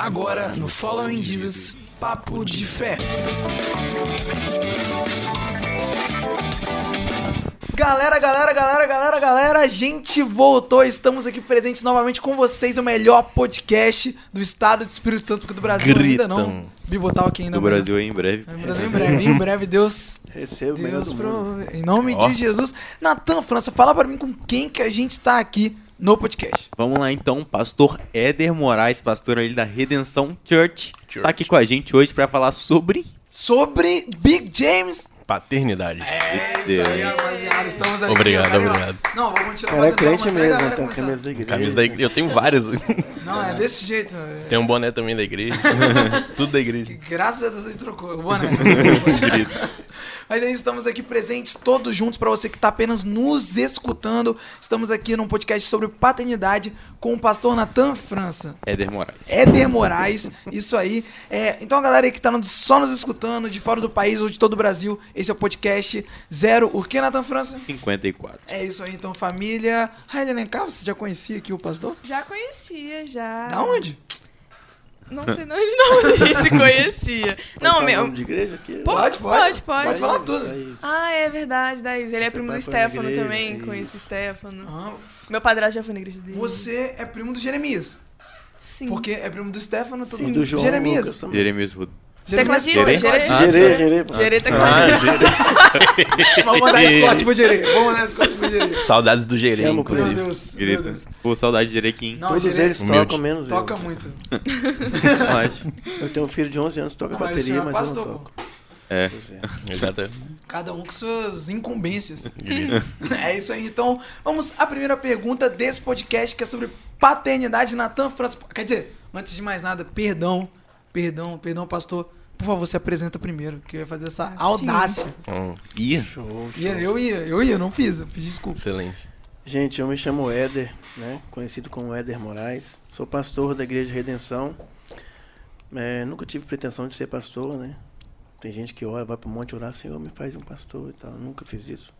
Agora no Following Jesus, Papo de Fé. Galera, galera, galera, galera, galera, a gente voltou, estamos aqui presentes novamente com vocês, o melhor podcast do estado de Espírito Santo, porque do Brasil ainda não. Gritam. Bibotal aqui ainda Do. Brasil em breve. No Brasil em breve, em breve, Deus Receba Deus prove. Em nome Ó. de Jesus. Natan França, fala pra mim com quem que a gente tá aqui no podcast. Vamos lá então, pastor Éder Moraes, pastor ali da Redenção Church, tá aqui com a gente hoje pra falar sobre Sobre Big James. Paternidade. É isso aí, rapaziada. Estamos aqui. Obrigado, obrigado. Não, vamos continuar Cara, é crente mesmo, galera tem começar. camisa da igreja. Camisa da igreja. Eu tenho várias. Não, é desse jeito. Tem um boné também da igreja. Tudo da igreja. Graças a Deus a gente trocou. O boné. Mas aí estamos aqui presentes todos juntos para você que está apenas nos escutando. Estamos aqui num podcast sobre paternidade com o pastor Natan França. Éder Moraes. Éder Moraes, isso aí. É, então, a galera aí que tá nos- só nos escutando, de fora do país ou de todo o Brasil, esse é o podcast Zero. O que, Nathan França? 54. É isso aí, então, família. Raília Alencar, você já conhecia aqui o pastor? Já conhecia, já. Da onde? Não sei não onde não se conhecia. Não, Pode falar meu. nome de igreja aqui? Pode, pode. Pode, pode. Pode falar tudo. Aí, Ah, é verdade, daí. Ele é primo do Stefano igreja, também, isso. conheço o Stefano. Ah, Meu padrasto já foi na igreja dele. você é primo do Jeremias. Sim. Porque é primo do Stefano, todo Sim. mundo. do João Jeremias. Lucas também. Jeremias Rudo. Jeremias Tecladista, Scott. Gerê. Ah, Gerê, gerê. pô. Gerê Ah, tecladista. Vamos mandar Scott pro Gerê. Vamos mandar Scott pro Gerê. Saudades do Gerê, Meu. Deus. Meu. Deus. Pô, saudade de Jerequim. Não, Todos Gerê eles Humilde. tocam, menos toca eu. muito. Eu tenho um filho de 11 anos que toca Não, bateria, mas eu não toco. É. Exato. Cada um com suas incumbências. É isso aí. Então, vamos à primeira pergunta desse podcast, que é sobre paternidade. Natan França. Quer dizer, antes de mais nada, perdão, perdão, perdão, pastor. Por favor, se apresenta primeiro, que eu ia fazer essa Ah, audácia. Hum, Ia. Show, show. Ia, eu ia, eu ia, não fiz, eu pedi desculpa. excelente. Gente, eu me chamo Éder, né? Conhecido como Éder Moraes. Sou pastor da Igreja Redenção. É, nunca tive pretensão de ser pastor, né? Tem gente que ora, vai pro monte orar, Senhor, me faz um pastor e tal. Eu nunca fiz isso.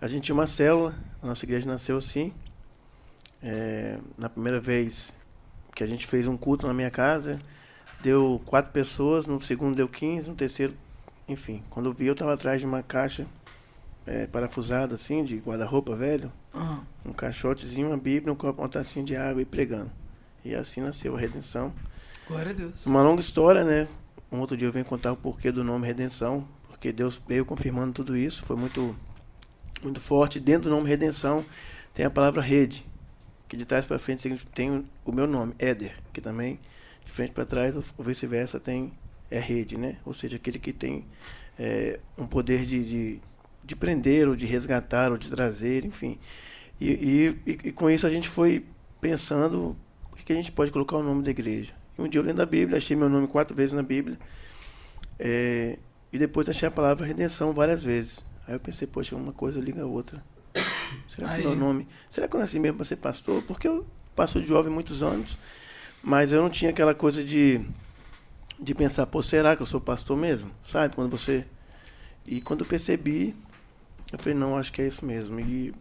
A gente tinha uma célula, a nossa igreja nasceu assim. É, na primeira vez que a gente fez um culto na minha casa, deu quatro pessoas, no segundo deu 15, no terceiro, enfim. Quando eu vi, eu estava atrás de uma caixa é, parafusada assim, de guarda-roupa velho Aham. um caixotezinho, uma bíblia, um copo, uma tacinha de água e pregando. E assim nasceu a redenção. Glória a Deus. Uma longa história, né? Um outro dia eu venho contar o porquê do nome redenção, porque Deus veio confirmando tudo isso, foi muito muito forte. Dentro do nome redenção tem a palavra rede, que de trás para frente tem o meu nome, Éder, que também de frente para trás ou vice-versa tem é rede, né? Ou seja, aquele que tem é, um poder de, de, de prender ou de resgatar ou de trazer, enfim. E, e, e- com isso a gente foi pensando o que que a gente pode colocar o nome da igreja. E um dia eu lendo a Bíblia, achei meu nome quatro vezes na Bíblia. é, e depois achei a palavra redenção várias vezes. Aí eu pensei, poxa, uma coisa liga a outra. Será que Aí. meu nome. Será que eu nasci mesmo para ser pastor? Porque eu passo de jovem muitos anos, mas eu não tinha aquela coisa de, de pensar, pô, será que eu sou pastor mesmo? Sabe? Quando você. E quando eu percebi, eu falei, não, acho que é isso mesmo. E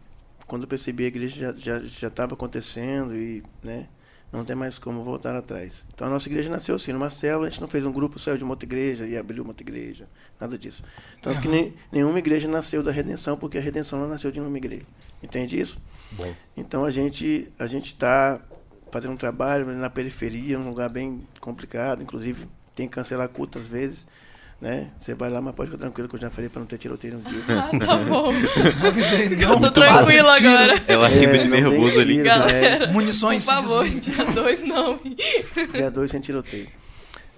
quando eu percebi, a igreja já já já estava acontecendo e, né? Não tem mais como voltar atrás. Então a nossa igreja nasceu assim, numa célula, a gente não fez um grupo, saiu de uma outra igreja e abriu uma outra igreja. Nada disso. Tanto que nem, nenhuma igreja nasceu da redenção, porque a redenção não nasceu de nenhuma igreja. Entende isso? Bom. Então a gente a gente está fazendo um trabalho na periferia, num lugar bem complicado, inclusive tem que cancelar culto às vezes, né? Você vai lá, mas pode ficar tranquilo que eu já falei para não ter tiroteio nos dias. Ah, tá bom. Avisei, não. Eu tô tiro. agora. Ela É, rindo de nervoso ali. tiro, Galera. né? Munições Por favor, dia dois não. Dia 2 sem tiroteio.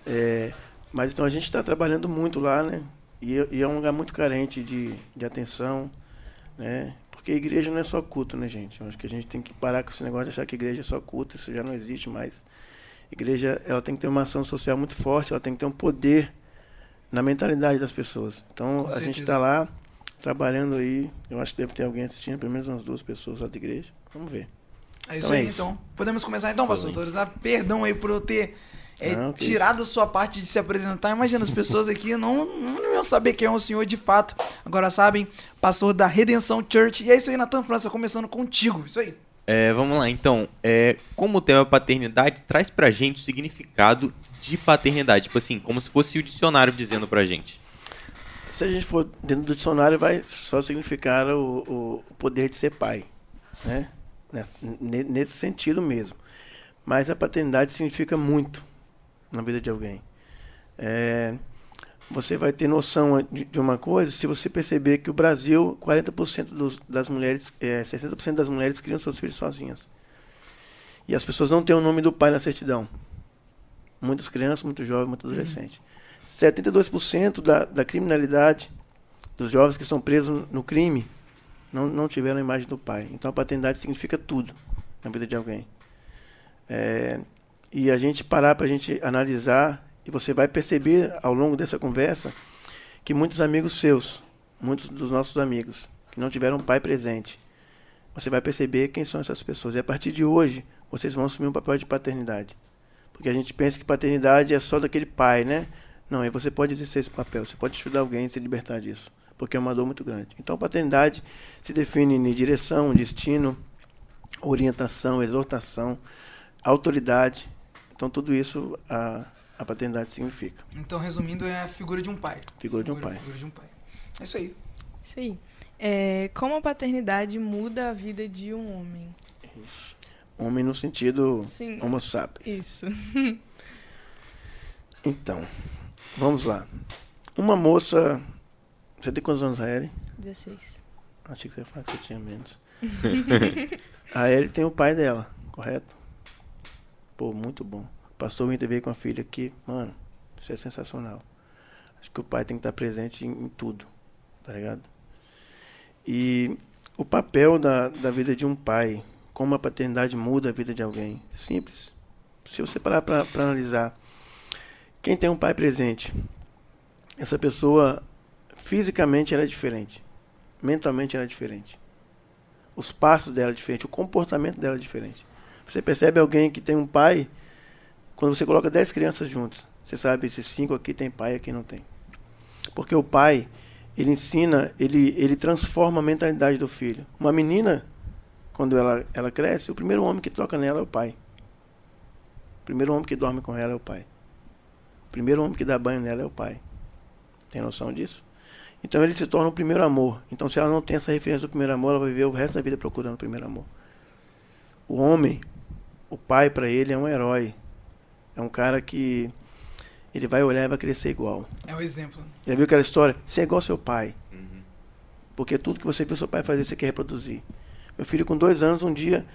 É, mas então a gente está trabalhando muito lá, né? E, é- e é um lugar muito carente de, de atenção, né? Porque a igreja não é só culto, né, gente? Eu acho que a gente tem que parar com esse negócio de achar que a igreja é só culto, isso já não existe mais. A igreja, ela tem que ter uma ação social muito forte, ela tem que ter um poder na mentalidade das pessoas. Então, Com a gente certeza. está lá trabalhando aí, eu acho que deve ter alguém assistindo, pelo menos umas duas pessoas lá da igreja. Vamos ver. É isso Então é aí, isso. então. Podemos começar então, pastor. Torres. Ah, perdão aí por eu ter é, Não, tirado a sua parte de se apresentar. Imagina, as pessoas aqui não, não iam saber quem é o senhor de fato. Agora sabem, pastor da Redenção Church. E é isso aí, Natan França, começando contigo. Isso aí. É, vamos lá, então. É, como o tema é paternidade, traz pra gente o significado de paternidade. Tipo assim, como se fosse o dicionário dizendo pra gente. Se a gente for dentro do dicionário, vai só significar o, o poder de ser pai. Né? Nesse sentido mesmo. Mas a paternidade significa muito na vida de alguém. É, você vai ter noção de, de, uma coisa se você perceber que o Brasil, 40% dos, das mulheres, é, 60% das mulheres criam seus filhos sozinhas. E as pessoas não têm o nome do pai na certidão. Muitas crianças, muitos jovens, muitos adolescentes. Uhum. 72% da, da criminalidade dos jovens que estão presos no crime não, não tiveram a imagem do pai. Então a paternidade significa tudo na vida de alguém. É, e a gente parar para a gente analisar e você vai perceber ao longo dessa conversa que muitos amigos seus, muitos dos nossos amigos, que não tiveram um pai presente, você vai perceber quem são essas pessoas. E a partir de hoje, vocês vão assumir um papel de paternidade. Porque a gente pensa que paternidade é só daquele pai, né? Não, e você pode exercer esse papel, você pode ajudar alguém a se libertar disso, porque é uma dor muito grande. Então, paternidade se define em direção, destino, orientação, exortação, autoridade. Então, tudo isso a, a paternidade significa. Então, resumindo, é a figura de um pai. Figura, figura de um pai. Figura de um pai. É isso aí. Isso aí. É, como a paternidade muda a vida de um homem? Homem no sentido Sim. homo sapiens. Isso. então, vamos lá. Uma moça. Você tem quantos anos, Raeli? 16. Achei que você ia falar que você tinha menos. a Raeli tem o pai dela, correto? Pô, muito bom pastor Winter veio com a filha aqui, mano, isso é sensacional. Acho que o pai tem que estar presente em, em tudo, tá ligado? E o papel da, da vida de um pai, como a paternidade muda a vida de alguém. Simples. Se você parar para analisar, quem tem um pai presente, essa pessoa fisicamente ela é diferente, mentalmente ela é diferente. Os passos dela é diferente, o comportamento dela diferente. Você percebe alguém que tem um pai quando você coloca 10 crianças juntas, você sabe, esses cinco aqui tem pai, aqui não tem. Porque o pai, ele ensina, ele, ele transforma a mentalidade do filho. Uma menina, quando ela, ela cresce, o primeiro homem que toca nela é o pai. O primeiro homem que dorme com ela é o pai. O primeiro homem que dá banho nela é o pai. Tem noção disso? Então ele se torna o primeiro amor. Então se ela não tem essa referência do primeiro amor, ela vai viver o resto da vida procurando o primeiro amor. O homem, o pai para ele é um herói. É um cara que ele vai olhar e vai querer ser igual. É o exemplo. Já viu aquela história? Ser igual ao seu pai. Uhum. Porque tudo que você viu seu pai fazer, você quer reproduzir. Meu filho, com dois anos, um dia,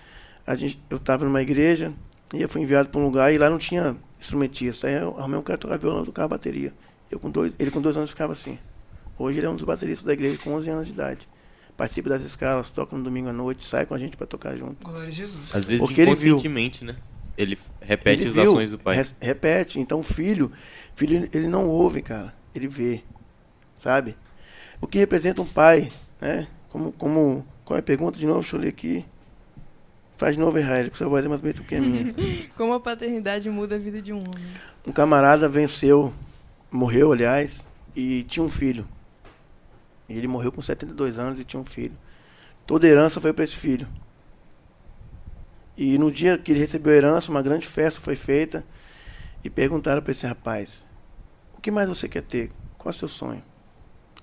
a gente, eu estava numa igreja e eu fui enviado para um lugar e lá não tinha instrumentista. Aí eu arrumei um cara tocar violão, tocar bateria. Eu com dois, ele com dois anos ficava assim. Hoje ele é um dos bateristas da igreja com 11 anos de idade. Participa das escalas, toca no domingo à noite, sai com a gente para tocar junto. Glória a Jesus. Às vezes Porque inconscientemente, né? Ele repete ele as viu, ações do pai. repete. Então o filho, filho ele não ouve, cara. Ele vê. Sabe? O que representa um pai, né? Como, como, qual é a pergunta de novo? Deixa eu ler aqui. Faz de novo, Israel, porque sua voz é mais bonita do que a minha. como a paternidade muda a vida de um homem? Um camarada venceu, morreu, aliás, e tinha um filho. Ele morreu com 72 anos e tinha um filho. Toda herança foi para esse filho. E no dia que ele recebeu a herança, uma grande festa foi feita e perguntaram para esse rapaz: O que mais você quer ter? Qual é o seu sonho?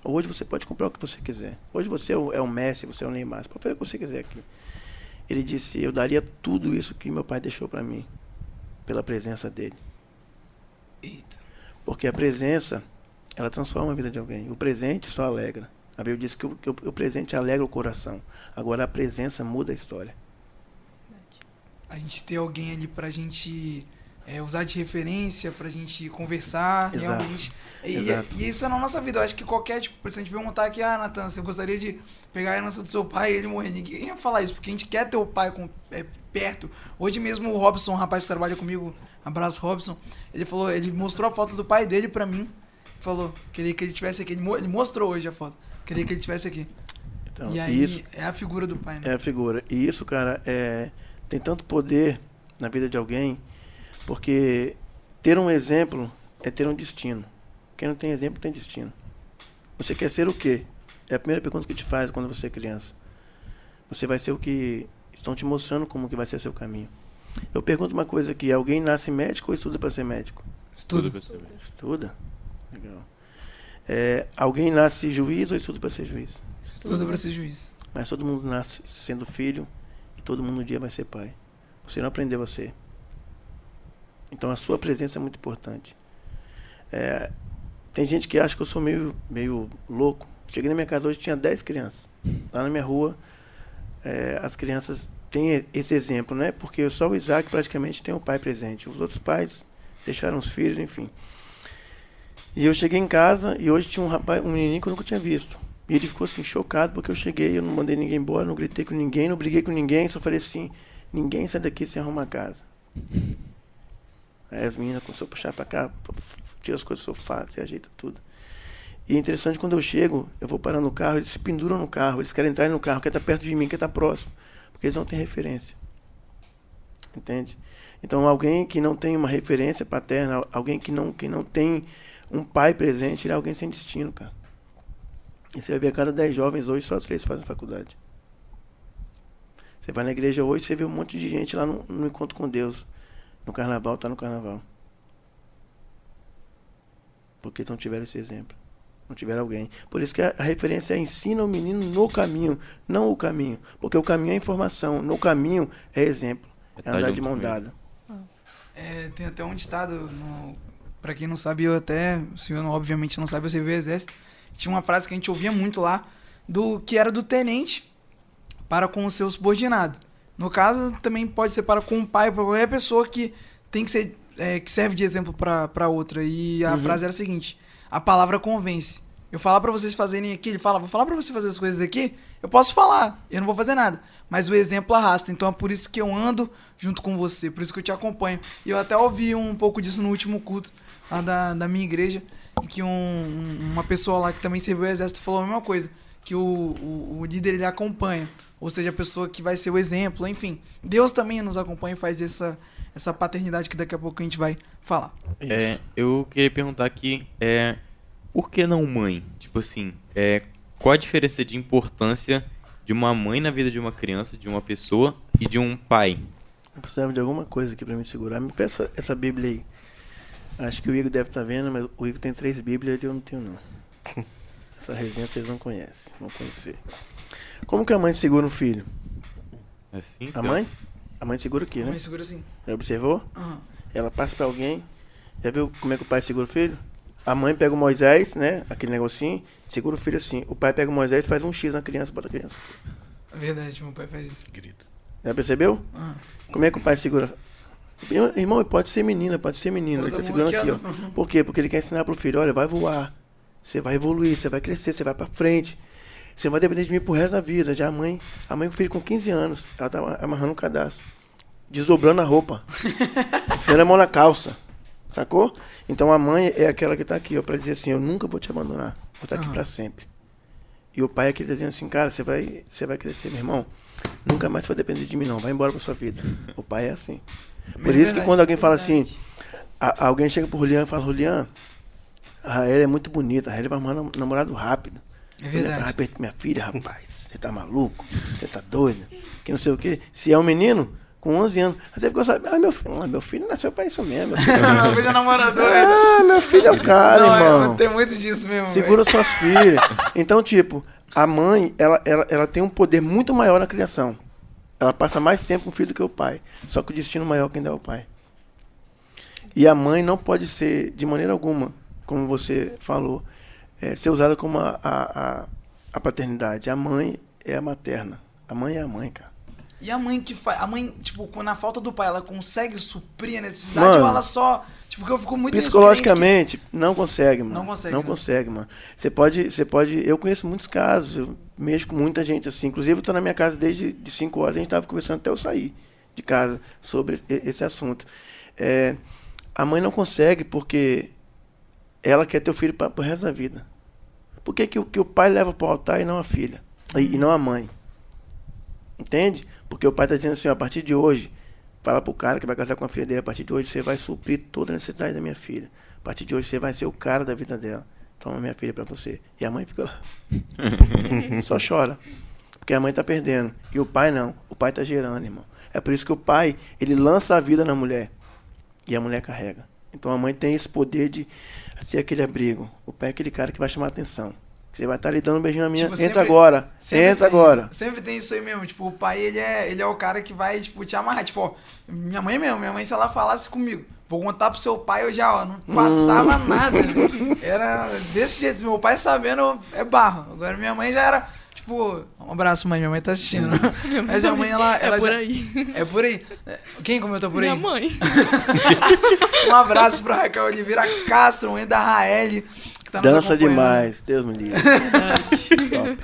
Hoje você pode comprar o que você quiser. Hoje você é o, é Messi, você é o Neymar. Você pode fazer o que você quiser aqui. Ele disse: Eu daria tudo isso que meu pai deixou para mim, pela presença dele. Eita. Porque a presença, ela transforma a vida de alguém. O presente só alegra. A Bíblia diz que o, que o presente alegra o coração. Agora a presença muda a história a gente ter alguém ali pra gente é, usar de referência, pra gente conversar Exato. realmente. E, Exato. e, isso é na nossa vida. Eu acho que qualquer, tipo, se a gente perguntar aqui, ah, Natan, você gostaria de pegar a herança do seu pai e ele morrer? Ninguém ia falar isso, porque a gente quer ter o pai com, é, perto. Hoje mesmo o Robson, um rapaz que trabalha comigo, abraço Robson, ele falou, ele mostrou a foto do pai dele pra mim. Falou, queria que ele tivesse aqui. Ele mostrou hoje a foto. Queria que ele tivesse aqui. Então, e aí isso, é a figura do pai, né? É a figura. E isso, cara, é tem tanto poder na vida de alguém, porque ter um exemplo é ter um destino. Quem não tem exemplo tem destino. Você quer ser o quê? É a primeira pergunta que te faz quando você é criança. Você vai ser o que Estão te mostrando como que vai ser seu caminho. Eu pergunto uma coisa aqui, alguém nasce médico ou estuda para ser médico? Ver. Estuda. Legal. É, alguém nasce juiz ou estuda para ser juiz? Estudo pra ser juiz. Mas todo mundo nasce sendo filho e todo mundo um dia vai ser pai. Você não aprendeu a ser. Então a sua presença é muito importante. É, tem gente que acha que eu sou meio, meio louco. Cheguei na minha casa hoje tinha 10 crianças. Lá na minha rua, é, as crianças têm esse exemplo, né? Porque só o Isaac praticamente tem o pai presente. Os outros pais deixaram os filhos, enfim. E eu cheguei em casa e hoje tinha um rapaz, um menininho que eu nunca tinha visto. E ele ficou assim, chocado, porque eu cheguei, eu não mandei ninguém embora, não gritei com ninguém, não briguei com ninguém, só falei assim, ninguém sai daqui sem arrumar casa. Aí as meninas começaram a puxar pra cá, tira as coisas do sofá, se ajeita tudo. E é interessante quando eu chego, eu vou parar no carro, eles se penduram no carro, eles querem entrar no carro, quer estar perto de mim, quer estar próximo. Porque eles não têm referência. Entende? Então alguém que não tem uma referência paterna, alguém que não, que não tem um pai presente, ele é alguém sem destino, cara. E você vai ver a cada 10 jovens hoje, só três fazem faculdade. Você vai na igreja hoje, você vê um monte de gente lá no, no encontro com Deus. No carnaval, tá no carnaval. Porque não tiveram esse exemplo. Não tiveram alguém. Por isso que a, a referência é ensina o menino no caminho, não o caminho. Porque o caminho é informação, no caminho é exemplo. É, tá andar de mão dada. É, tem até um ditado, no, pra quem não sabe, eu até, o senhor obviamente não sabe, eu servi o exército. Tinha uma frase que a gente ouvia muito lá, do que era do tenente para com o seu subordinado. No caso, também pode ser para com o pai, para qualquer pessoa que tem que ser, é, que serve de exemplo para outra. E a Uhum. frase era a seguinte: a palavra convence. Eu falar pra vocês fazerem aqui, ele fala, vou falar pra você fazer as coisas aqui, eu posso falar, eu não vou fazer nada. Mas o exemplo arrasta, então é por isso que eu ando junto com você, por isso que eu te acompanho. E eu até ouvi um pouco disso no último culto lá da, da minha igreja, em que um- um- uma pessoa lá que também serviu o exército falou a mesma coisa, que o, o, o líder ele acompanha, ou seja, a pessoa que vai ser o exemplo, enfim. Deus também nos acompanha e faz essa, essa paternidade que daqui a pouco a gente vai falar. É, eu queria perguntar aqui, é, por que não mãe? Tipo assim, é, qual a diferença de importância de uma mãe na vida de uma criança, de uma pessoa e de um pai? Eu precisava de alguma coisa aqui pra me segurar. Me peça essa Bíblia aí. Acho que o Igor deve estar vendo, mas o Igor tem três Bíblias e eu não tenho não. Essa resenha vocês não conhecem, vão conhecer. Como que a mãe segura um filho? Assim, A mãe? A mãe segura aqui, né? Me segura assim. Já observou? Aham. Ela passa pra alguém. Já viu como é que o pai segura o filho? A mãe pega o Moisés, né? Aquele negocinho, segura o filho assim. O pai pega o Moisés e faz um X na criança, bota a criança. É verdade, meu pai faz isso. Grita. Já percebeu? Aham. Como é que o pai segura? Irmão, pode ser menina, pode ser menino. Ele tá segurando aqui, ó. Por quê? Porque ele quer ensinar pro filho, olha, vai voar. Você vai evoluir, você vai crescer, você vai pra frente. Você vai depender de mim pro resto da vida. Já a mãe, a mãe com o filho com 15 anos, ela tá amarrando um cadastro. Desdobrando a roupa. enfiando a mão na calça. Sacou? Então a mãe é aquela que tá aqui, ó, pra dizer assim, eu nunca vou te abandonar. Vou estar aqui Aham. pra sempre. E o pai é aquele que tá dizendo assim, cara, você vai, você vai crescer, meu irmão. Nunca mais vai depender de mim, não. Vai embora pra sua vida. O pai é assim. Por É isso que quando alguém fala verdade. assim, a- alguém chega pro Julian e fala, Julian, a Raela é muito bonita, a Raela vai arrumar nam- namorado rápido. É fala, verdade. "Ah, perto minha filha, rapaz, você tá maluco? Você tá doido? Que não sei o quê. Se é um menino, com 11 anos, aí você ficou sabendo, ah, meu filho, ah, meu filho nasceu pra isso mesmo. meu filho." Meu filho é namorador. ah, meu filho é o cara, não, irmão. é, tem muito disso mesmo. Segura suas filhas. Então, tipo, a mãe, ela, ela, ela tem um poder muito maior na criação. Ela passa mais tempo com o filho do que o pai. Só que o destino maior quem dá é o pai. E a mãe não pode ser, de maneira alguma, como você falou, é, ser usada como a, a, a, a paternidade. A mãe é a materna. A mãe é a mãe, cara. E a mãe que faz. A mãe, tipo, quando na falta do pai, ela consegue suprir a necessidade Mano, ou ela só. Tipo, porque eu fico muito Psicologicamente, não consegue, mano. Não consegue, Não né? consegue, mano. Você pode, você pode. Eu conheço muitos casos, eu mexo com muita gente assim. Inclusive, eu tô na minha casa desde de 5 horas, a gente tava conversando até eu sair de casa sobre esse assunto. É, a mãe não consegue porque ela quer ter o filho para o resto da vida. Por que, que, o- que o pai leva para o altar e não a filha? E, e não a mãe? Entende? Porque o pai está dizendo assim, ó, a partir de hoje, fala pro cara que vai casar com a filha dele, a partir de hoje você vai suprir toda a necessidade da minha filha. A partir de hoje você vai ser o cara da vida dela. Toma minha filha para você. E a mãe fica lá. Só chora. porque a mãe tá perdendo. E o pai não. O pai tá gerando, irmão. É por isso que o pai, ele lança a vida na mulher. E a mulher carrega. Então a mãe tem esse poder de ser aquele abrigo. O pai é aquele cara que vai chamar a atenção. Você vai estar ali dando um beijinho na minha. Tipo, entra sempre- agora. Sempre Entra tem- agora. Sempre tem isso aí mesmo. Tipo, o pai, ele é, ele é o cara que vai, tipo, te amarrar. Tipo, ó, minha mãe mesmo, minha mãe, se ela falasse comigo, vou contar pro seu pai, eu já, ó, não passava Hum. nada. Era desse jeito. Meu pai sabendo, é barro. Agora minha mãe já era, tipo, um abraço, mãe, minha mãe tá assistindo. Mas a mãe, ela, ela é por já- aí. É por aí. Quem comentou por aí? Minha mãe. Um abraço pra Raquel Oliveira Castro, mãe da Raeli. Que tá Dança acompanhando. demais. Deus me livre.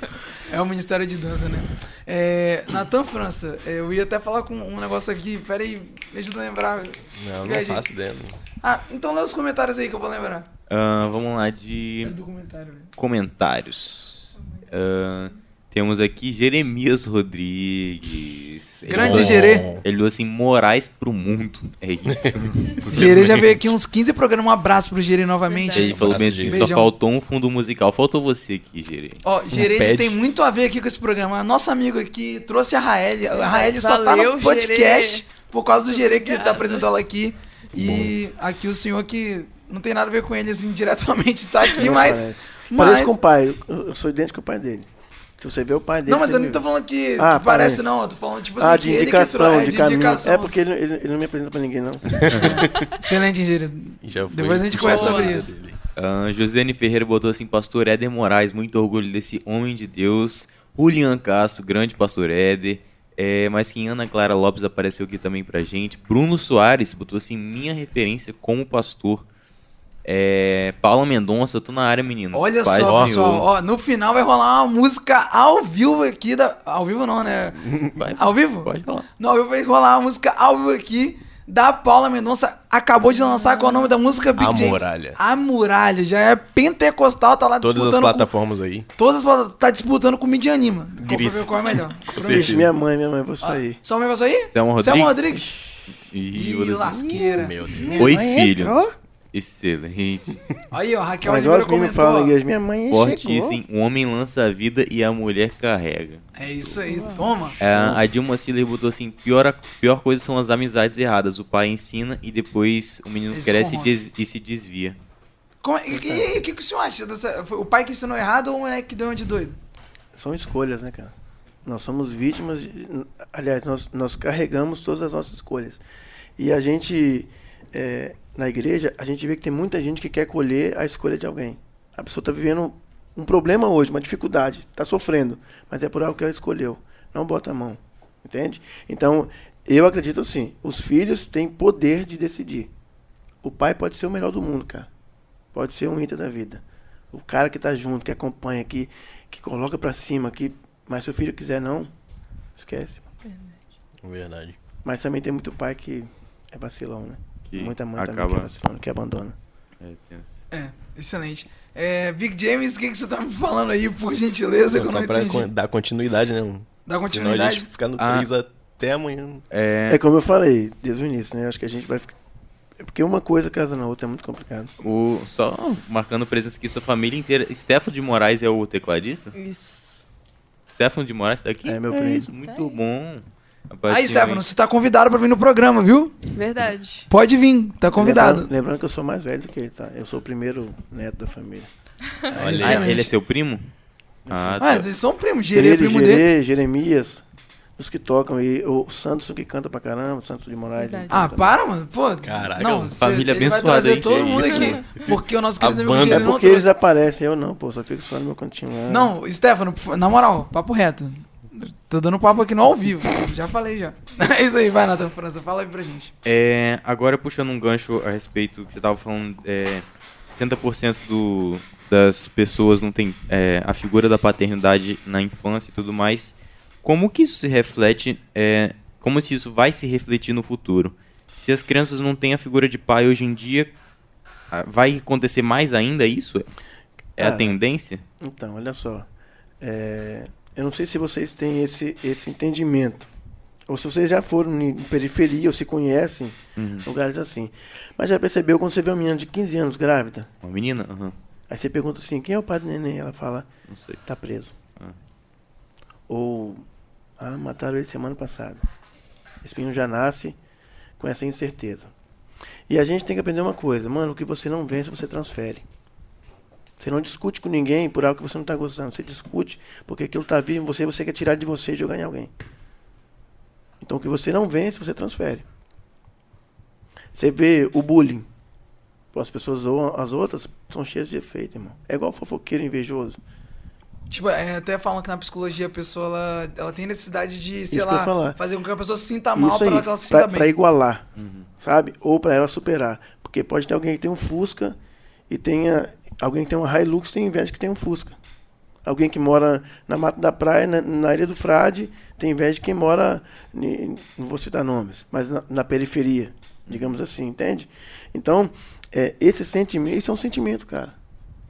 É o Ministério de Dança, né? É, Natan França, eu ia até falar com um negócio aqui. Pera aí, me ajuda a lembrar. Não, não faço ideia. não. Ah, então lê os comentários aí que eu vou lembrar. Ah, vamos lá de É do comentário. velho. comentários. Ah, temos aqui Jeremias Rodrigues. Ele Grande Gerê. Ele falou assim, Morais pro mundo. É isso. Gerê já veio aqui uns 15 programas. Um abraço pro Gerê novamente. Ele falou bem assim, só faltou um fundo musical. Faltou você aqui, Gerê. Ó, Gerê pede. tem muito a ver aqui com esse programa. Nosso amigo aqui trouxe a Raeli. A Raeli só tá no podcast Gerê. por causa do Gerê que tá apresentou ela aqui. E aqui o senhor que não tem nada a ver com ele assim diretamente tá aqui, mas. parece. mas... Parece com o pai. Eu sou idênco com o pai dele. Se você vê o pai dele. Não, mas eu não tô falando que, Ah, que parece, não. Eu tô falando, tipo assim, Ah, de ele que indicação, é, de caminho. indicação. É porque ele, ele, ele não me apresenta pra ninguém, não. Excelente, já foi Depois a gente conversa sobre isso. dele. Ah, Josiane Ferreira botou assim, pastor Éder Moraes, muito orgulho desse homem de Deus. Julian Castro, grande pastor Éder. É, mas que Ana Clara Lopes apareceu aqui também pra gente. Bruno Soares botou assim, minha referência como pastor. É, Paula Mendonça, tô na área, meninos. Olha Paz só, pessoal. Ó, no final vai rolar uma música ao vivo aqui. Da... Ao vivo não, né? Vai, Ao vivo? Pode falar. Não, ao vivo vai rolar uma música ao vivo aqui da Paula Mendonça. Acabou de lançar qual é o nome da música Big A James? Muralha. A Muralha. Já é pentecostal, tá lá Todas as disputando com... plataformas aí. Todas as plataformas. Tá disputando com o Mídia Anima. Qual, pra Grito. ver qual é melhor. Vixe, minha mãe, minha mãe, vou sair. Só um negócio aí? Selma Selma Rodrigues? Rodrigues. Ih, Ih, lasqueira. Meu Deus. Oi, mãe filho. entrou? Excelente. Aí, ó, Raquel Agora Oliveira comentou. falam na ó. minha mãe chegou. Fortíssimo. O homem lança a vida e a mulher carrega. É isso aí, toma. É, a Dilma Siller botou assim: pior, a- pior coisa são as amizades erradas. O pai ensina e depois o menino Eles cresce e, des- e se desvia. Como é- e o que, que o senhor acha dessa. Foi o pai que ensinou errado ou o moleque que deu uma de doido? São escolhas, né, cara? Nós somos vítimas, de, aliás, nós, nós carregamos todas as nossas escolhas. E a gente, é, na igreja, a gente vê que tem muita gente que quer colher a escolha de alguém. A pessoa está vivendo um problema hoje, uma dificuldade, está sofrendo, mas é por algo que ela escolheu. Não bota a mão, entende? Então, eu acredito assim, os filhos têm poder de decidir. O pai pode ser o melhor do mundo, cara. Pode ser um ídolo da vida. O cara que tá junto, que acompanha, que, que coloca pra cima, que mas se o filho quiser não, esquece. Verdade. Mas também tem muito pai que é vacilão, né? Que Muita mãe também que é acaba. vacilão, que abandona. É, tenso. É, excelente. É, Big James, o que, que você tá me falando aí, por gentileza, eu Só não pra entendi. dar continuidade, né? Dá Senão a continuidade. gente fica no Ah. 3 até amanhã. É, É como eu falei desde o início, né? Acho que a gente vai ficar. É porque uma coisa casa na outra é muito complicado. o, só marcando presença aqui, sua família inteira. Stefano de Moraes é o tecladista? Isso. Stefano de Moraes tá aqui? É, meu primo. isso, muito bom. Aí, Stefano, você tá convidado pra vir no programa, viu? Verdade. Pode vir, tá convidado. Lembrando, lembrando que eu sou mais velho do que ele, tá? Eu sou o primeiro neto da família. É, Ah, ele é seu primo? Ah, Ah, tá. eles são primos, Gerê é primo Gerê, dele. Jeremias, os que tocam aí. O Santos que canta pra caramba, o Santos de Moraes. Verdade. Ah, para, mano. Pô, Caraca, não, família cê- ele vai abençoada, trazer hein? todo Que mundo isso. aqui. Porque o nosso A querido amigo banda- Gerê É não porque eles aparecem, eu não, pô, só fico só no meu cantinho lá. Não, Stefano, na moral, papo reto. Tô dando papo aqui no ao vivo. Já falei já. É isso aí, vai, Nathan França. Fala aí pra gente. É, agora puxando um gancho a respeito do que você estava falando, é, 60% do, das pessoas não tem é, a figura da paternidade na infância e tudo mais. Como que isso se reflete? é, como se isso vai se refletir no futuro? Se as crianças não têm a figura de pai hoje em dia, vai acontecer mais ainda isso? É a tendência? Então, olha só. É, eu não sei se vocês têm esse, esse entendimento. Ou se vocês já foram em periferia ou se conhecem Uhum. lugares assim. Mas já percebeu quando você vê uma menina de 15 anos grávida? Uma menina? Aham, Aí você pergunta assim: quem é o pai do neném? Ela fala: não sei. tá preso. Ah. Ou, ah, mataram ele semana passada. Esse menino já nasce com essa incerteza. E a gente tem que aprender uma coisa, mano, o que você não vence, você transfere. Você não discute com ninguém por algo que você não está gostando. Você discute porque aquilo está vivo em você e você quer tirar de você e jogar em alguém. Então o que você não vence, você transfere. Você vê o bullying. As pessoas zoam as outras, são cheias de efeito, irmão. É igual fofoqueiro invejoso. Tipo, é, até falam que na psicologia a pessoa ela, ela tem necessidade de, sei Isso lá, falar. fazer com que a pessoa se sinta mal para que ela se pra, sinta pra bem. igualar, sabe? Ou pra ela superar. Porque pode ter alguém que tem um Fusca e tenha alguém que tem uma Hilux tem inveja que tem um Fusca. Alguém que mora na Mata da Praia, na, Ilha do Frade, tem inveja de quem mora, não vou citar nomes, mas na, na periferia, digamos assim, entende? Então, é, esse sentimento, isso é um sentimento, cara.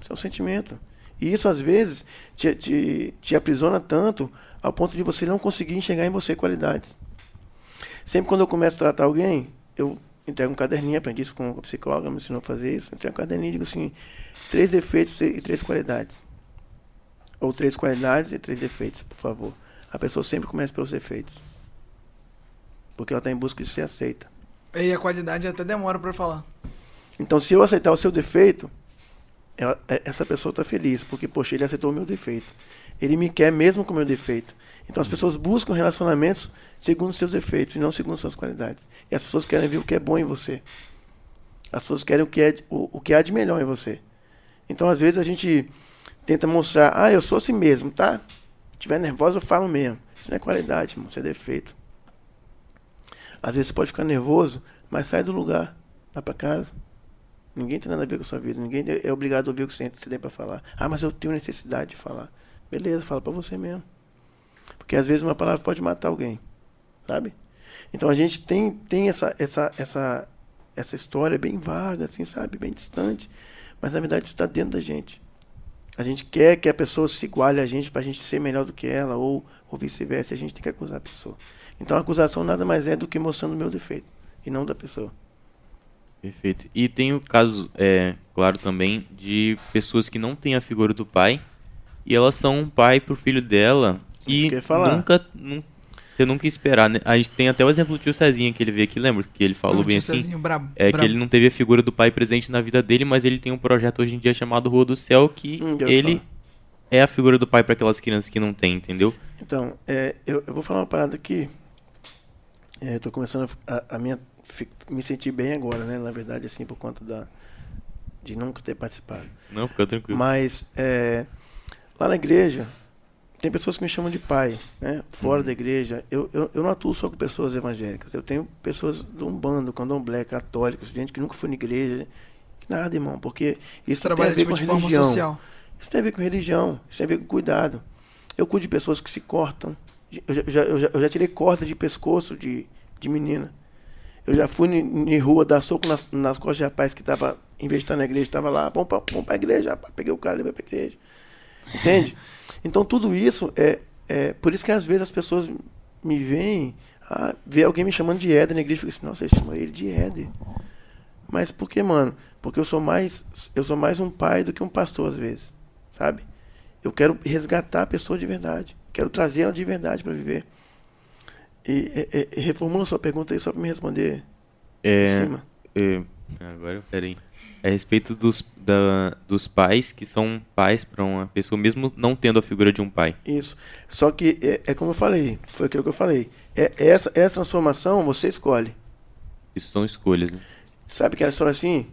Isso é um sentimento. E isso, às vezes, te, te, te aprisiona tanto ao ponto de você não conseguir enxergar em você qualidades. Sempre quando eu começo a tratar alguém, eu entrego um caderninho, aprendi isso com a psicóloga, me ensinou a fazer isso. Entrego um caderninho e digo assim: três defeitos e três qualidades. Ou três qualidades e três defeitos, por favor. A pessoa sempre começa pelos defeitos. Porque ela está em busca de ser aceita. E a qualidade até demora pra falar. Então, se eu aceitar o seu defeito, ela- é- essa pessoa está feliz, porque, poxa, ele aceitou o meu defeito. Ele me quer mesmo com o meu defeito. Então, as pessoas buscam relacionamentos segundo seus defeitos e não segundo suas qualidades. E as pessoas querem ver o que é bom em você. As pessoas querem o que, é, o, o que há de melhor em você. Então, às vezes, a gente tenta mostrar, ah, eu sou assim mesmo, tá? Se tiver nervoso, eu falo mesmo. Isso não é qualidade, irmão, isso é defeito. Às vezes você pode ficar nervoso, mas sai do lugar, vai para casa. Ninguém tem nada a ver com a sua vida. Ninguém é obrigado a ouvir o que você tem para falar. Ah, mas eu tenho necessidade de falar. Beleza, fala para você mesmo. Porque às vezes uma palavra pode matar alguém, sabe? Então a gente tem, tem essa, essa, essa, essa história bem vaga, assim, sabe? Bem distante. Mas na verdade está dentro da gente. A gente quer que a pessoa se iguale a gente para a gente ser melhor do que ela, ou, ou vice-versa. A gente tem que acusar a pessoa. Então a acusação nada mais é do que mostrando o meu defeito, e não da pessoa. Perfeito. E tem o caso, é, claro também, de pessoas que não têm a figura do pai e elas são um pai pro filho dela Ia falar. nunca, nun- você nunca esperar, né? A gente tem até o exemplo do tio Cezinha que ele veio aqui, lembra? Que ele falou Ah, bem tio assim. Cezinho, brabo, É brabo. que ele não teve a figura do pai presente na vida dele, mas ele tem um projeto hoje em dia chamado Rua do Céu que Hum, ele é a figura do pai para aquelas crianças que não têm, entendeu? Então, é, eu, eu vou falar uma parada aqui. É, tô começando a, a minha, me sentir bem agora, né? Na verdade, assim, por conta da, de nunca ter participado. Não, fica tranquilo. Mas, é, lá na igreja, tem pessoas que me chamam de pai, né? Fora Uhum. da igreja. Eu, eu, eu não atuo só com pessoas evangélicas. Eu tenho pessoas do Umbanda, candomblé, católicos, gente que nunca foi na igreja. Nada, irmão, porque isso tem a trabalha ver tipo, com religião. social. Isso tem a ver com religião, isso tem a ver com cuidado. Eu cuido de pessoas que se cortam. Eu já, eu já, eu já, tirei corda de pescoço de, de menina. Eu já fui em rua dar soco nas, nas costas de rapaz que tava, em vez de estar na igreja, estava lá, vamos vamos pra igreja, rapaz. peguei o cara e levei pra igreja. Entende? Então tudo isso é, é. Por isso que às vezes as pessoas me veem, ah, vê alguém me chamando de Éder na igreja e fica assim, nossa, você chama ele de Éder. Mas por que, mano? Porque eu sou mais eu sou mais um pai do que um pastor às vezes, sabe? Eu quero resgatar a pessoa de verdade, quero trazer ela de verdade para viver. E, e, e reformula a sua pergunta aí só para me responder É, em cima. é, agora, peraí. É a respeito dos, da, dos pais que são pais para uma pessoa, mesmo não tendo a figura de um pai. Isso. Só que é, é como eu falei, foi aquilo que eu falei. É essa essa transformação você escolhe. Isso são escolhas, né? Sabe aquela história assim?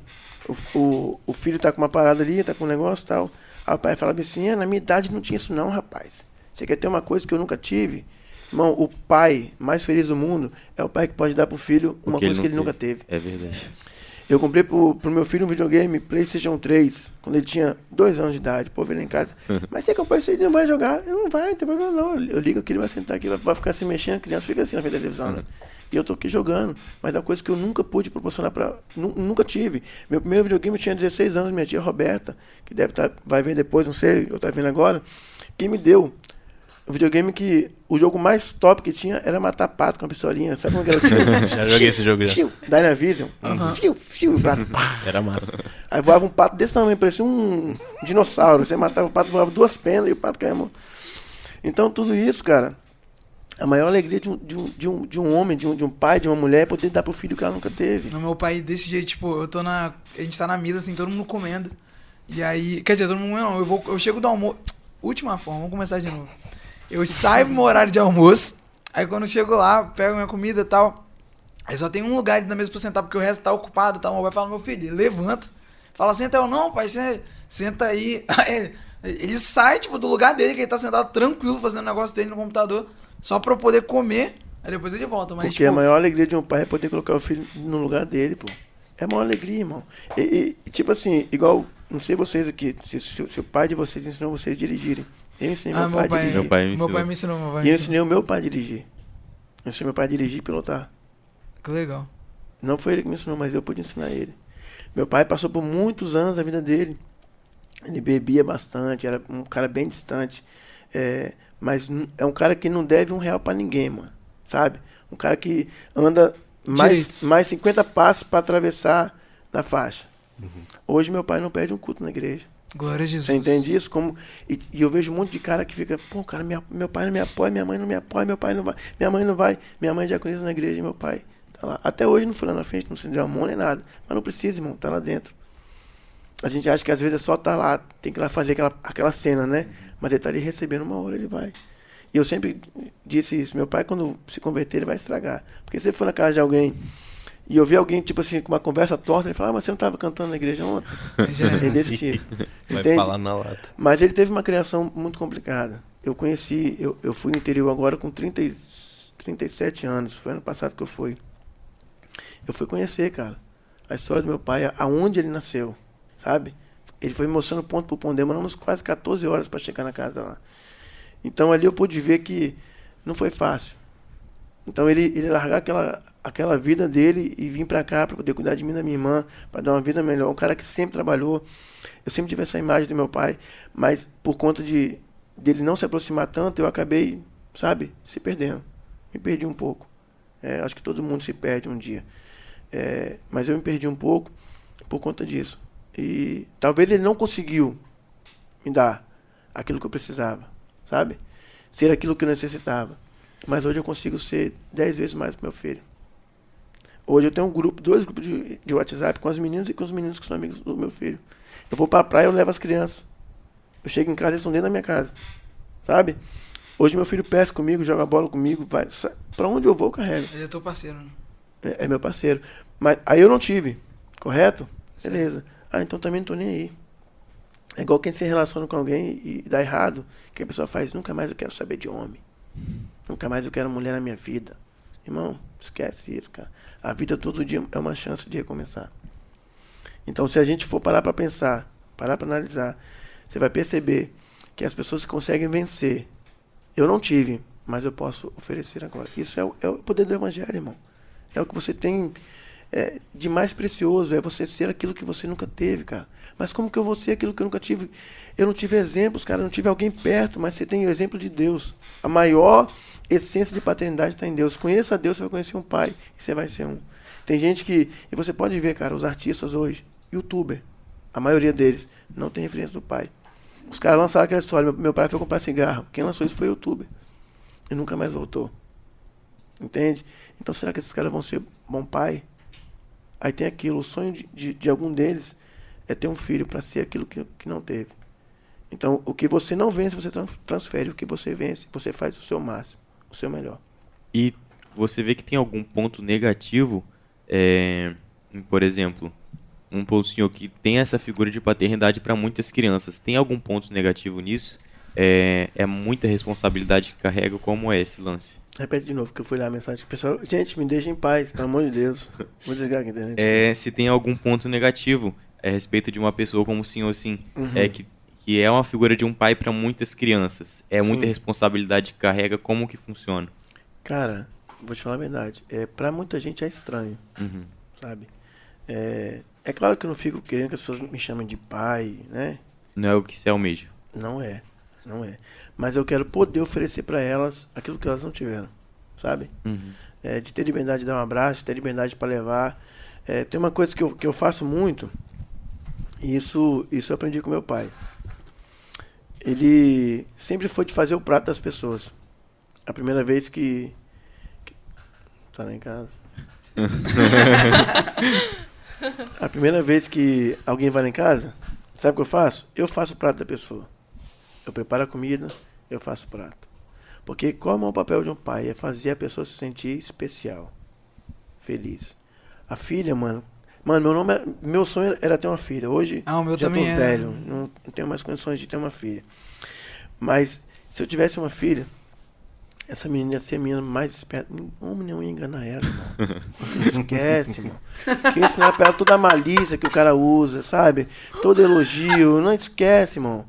O, o, o filho tá com uma parada ali, tá com um negócio e tal. Aí o pai fala assim, "Ah, na minha idade não tinha isso não, rapaz. Você quer ter uma coisa que eu nunca tive? Irmão, o pai mais feliz do mundo é o pai que pode dar pro filho uma Porque coisa que ele não nunca teve. É verdade. Eu comprei pro, pro meu filho um videogame PlayStation 3, quando ele tinha dois anos de idade. Pô, veio lá em casa. Mas você comprou isso aí, ele não vai jogar? Ele não vai, não tem problema não. Eu ligo que ele vai sentar aqui, vai, ficar se mexendo, a criança fica assim na frente da televisão, né? E eu tô aqui jogando. Mas é uma coisa que eu nunca pude proporcionar pra. nu- Nunca tive. Meu primeiro videogame eu tinha 16 anos, minha tia Roberta, que deve estar. vai ver depois, não sei, eu tá vendo agora, que me deu. Um videogame que o jogo mais top que tinha era matar pato com a pistolinha. Sabe como que era o? Já joguei esse jogo já. Fiu, Dynavision. Fiu, fiu, e prato, pá. Era massa. Aí voava um pato desse tamanho, parecia um dinossauro. Você matava o pato, voava duas penas e o pato caía. Então, tudo isso, cara, a maior alegria de um, de um, de um, de um homem, de um, de um pai, de uma mulher é poder dar pro filho que ela nunca teve. No meu pai, desse jeito, tipo, eu tô na. A gente tá na mesa, assim, todo mundo comendo. E aí. Quer dizer, todo mundo não, eu, vou, eu chego do almoço. Última forma, vamos começar de novo. Eu saio no meu horário de almoço. Aí quando eu chego lá, pego minha comida e tal. Aí só tem um lugar na mesa pra sentar, porque o resto tá ocupado e tal. Meu pai fala, meu filho, levanta. Fala, senta eu, não, pai, senta aí. Aí Ele sai, tipo, do lugar dele, que ele tá sentado tranquilo fazendo o negócio dele no computador, só pra eu poder comer. Aí depois ele volta. Mas, Porque tipo, a maior alegria de um pai é poder colocar o filho no lugar dele, pô. É a maior alegria, irmão. E, e, tipo assim, igual, não sei vocês aqui, se, se, se o pai de vocês ensinou vocês a dirigirem. Eu ensinei ah, meu, pai, a dirigir. Meu pai me meu ensinou. pai me ensinou, meu pai E eu ensinou. ensinei o meu pai a dirigir. Eu ensinei meu pai a dirigir e pilotar. Que legal. Não foi ele que me ensinou, mas eu pude ensinar ele. Meu pai passou por muitos anos da vida dele. Ele bebia bastante, era um cara bem distante. É, mas é um cara que não deve um real pra ninguém, mano. Sabe? Um cara que anda mais, Direito. mais 50 passos pra atravessar na faixa. Hoje meu pai não perde um culto na igreja. Glória a Jesus. Você entende isso? Como, e, e eu vejo um monte de cara que fica, pô, cara, minha- meu pai não me apoia, minha mãe não me apoia, meu pai não vai, minha mãe não vai, minha mãe já conhece na igreja, meu pai tá lá. Até hoje não foi lá na frente, não se deu a mão nem nada. Mas não precisa, irmão, tá lá dentro. A gente acha que às vezes é só tá lá, tem que ir lá fazer aquela, aquela cena, né? Mas ele tá ali recebendo uma hora, ele vai. E eu sempre disse isso, meu pai quando se converter, ele vai estragar. Porque se ele for na casa de alguém e eu ver alguém, tipo assim, com uma conversa torta, ele fala, ah, mas você não tava cantando na igreja ontem? É desse tipo. Vai Entende? falar na lata. Mas ele teve uma criação muito complicada. Eu conheci, eu, eu fui no interior agora com 30, e- 37 anos. Foi ano passado que eu fui. Eu fui conhecer, cara, a história do meu pai, a- aonde ele nasceu, sabe? Ele foi me mostrando ponto por ponto. Demoramos quase 14 horas para chegar na casa lá. Então ali eu pude ver que não foi fácil. Então ele, ele largar aquela, aquela vida dele e vir para cá para poder cuidar de mim e da minha irmã, para dar uma vida melhor. Um cara que sempre trabalhou. Eu sempre tive essa imagem do meu pai, mas por conta de dele não se aproximar tanto, eu acabei, sabe, se perdendo. Me perdi um pouco. É, acho que todo mundo se perde um dia. É, mas eu me perdi um pouco por conta disso. E talvez ele não conseguiu me dar aquilo que eu precisava, sabe? Ser aquilo que eu necessitava. Mas hoje eu consigo ser dez vezes mais pro meu filho. Hoje eu tenho um grupo, dois grupos de, de WhatsApp com as meninas e com os meninos que são amigos do meu filho. Eu vou pra praia, eu levo as crianças. Eu chego em casa, eles estão dentro da minha casa. Sabe? Hoje meu filho pesca comigo, joga bola comigo, vai. Pra onde eu vou, eu carrego. Ele é teu parceiro. né? É, é meu parceiro. Mas aí eu não tive, correto? Certo. Beleza. Ah, então também não tô nem aí. É igual quem se relaciona com alguém e dá errado, que a pessoa faz, nunca mais eu quero saber de homem. Nunca mais eu quero mulher na minha vida. Irmão, esquece isso, cara. A vida todo dia é uma chance de recomeçar. Então, se a gente for parar para pensar, parar para analisar, você vai perceber que as pessoas conseguem vencer, eu não tive, mas eu posso oferecer agora. Isso é o, é o poder do evangelho, irmão. É o que você tem é, de mais precioso, é você ser aquilo que você nunca teve, cara. Mas como que eu vou ser aquilo que eu nunca tive? Eu não tive exemplos, cara, eu não tive alguém perto, mas você tem o exemplo de Deus. A maior essência de paternidade está em Deus. Conheça Deus, você vai conhecer um pai e você vai ser um. Tem gente que, e você pode ver, cara, os artistas hoje, youtuber, a maioria deles, não tem referência do pai. Os caras lançaram aquela história, meu, meu pai foi comprar cigarro. Quem lançou isso foi youtuber. E nunca mais voltou. Entende? Então será que esses caras vão ser bom pai? Aí tem aquilo, o sonho de, de, de algum deles é ter um filho para ser aquilo que, que não teve. Então, o que você não vence, você tran- transfere. O que você vence, você faz o seu máximo, o seu melhor. E você vê que tem algum ponto negativo, é, por exemplo, um ponto senhor que tem essa figura de paternidade para muitas crianças. Tem algum ponto negativo nisso? É, é muita responsabilidade que carrega. Como é esse lance? Repete de novo, que eu fui lá a mensagem. Pessoal, gente, me deixa em paz, pelo amor de Deus. Vou desligar aqui internet. É, se tem algum ponto negativo é, a respeito de uma pessoa como o senhor, assim, Uhum. é que, que é uma figura de um pai para muitas crianças. É muita Sim. responsabilidade que carrega. Como que funciona? Cara, vou te falar a verdade. É, pra muita gente é estranho, Uhum. sabe? É, é claro que eu não fico querendo que as pessoas me chamem de pai, né? Não é o que se almeja. Não é, não é. Mas eu quero poder oferecer pra elas aquilo que elas não tiveram, sabe? Uhum. É, de ter liberdade de dar um abraço, de ter liberdade para levar. É, tem uma coisa que eu, que eu faço muito, e isso, isso eu aprendi com meu pai. Ele sempre foi de fazer o prato das pessoas. A primeira vez que. que tá lá em casa. a primeira vez que alguém vai lá em casa, sabe o que eu faço? Eu faço o prato da pessoa. Eu preparo a comida, eu faço o prato. Porque qual é o papel de um pai? É fazer a pessoa se sentir especial, feliz. A filha, mano. Mano, meu, nome era- meu sonho era ter uma filha. Hoje Ah, já tô é. velho, não, tenho mais condições de ter uma filha. Mas se eu tivesse uma filha, essa menina ia ser a menina mais esperta. Homem não ia enganar ela, irmão. Esquece, irmão. Que ensinar pra ela toda a malícia que o cara usa, sabe? Todo elogio. Não esquece, irmão.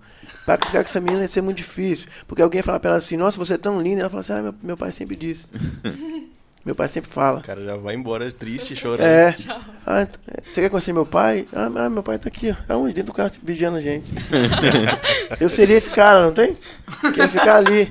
Pra ficar com essa menina ia ser muito difícil. Porque alguém fala pra ela assim, nossa, você é tão linda. Ela fala assim, ah, meu, meu pai sempre disse. meu pai sempre fala. O cara já vai embora triste, chorando. É. Ah, t- você quer conhecer meu pai? Ah, ah, meu pai tá aqui, ó. Aonde? Dentro do carro vigiando a gente. eu seria esse cara, não tem? Que ia ficar ali.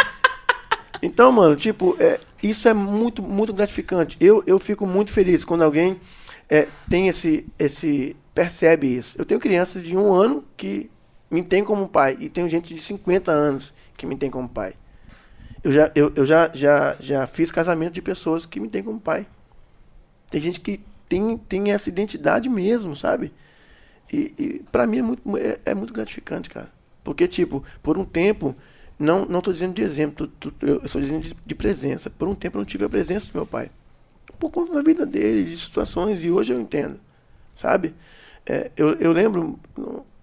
Então, mano, tipo, é, isso é muito, muito gratificante. Eu, eu fico muito feliz quando alguém é, tem esse, esse. percebe isso. Eu tenho crianças de um ano que me tem como pai. E tenho gente de 50 anos que me tem como pai. Eu já, eu, eu já, já, já fiz casamento de pessoas que me têm como pai. Tem gente que tem, tem essa identidade mesmo, sabe? E, e para mim é muito, é, é muito gratificante, cara. Porque, tipo, por um tempo, não não tô dizendo de exemplo, tu- tu- eu estou dizendo de, de presença. Por um tempo eu não tive a presença do meu pai. Por conta da vida dele, de situações, e hoje eu entendo, sabe? É, eu, eu lembro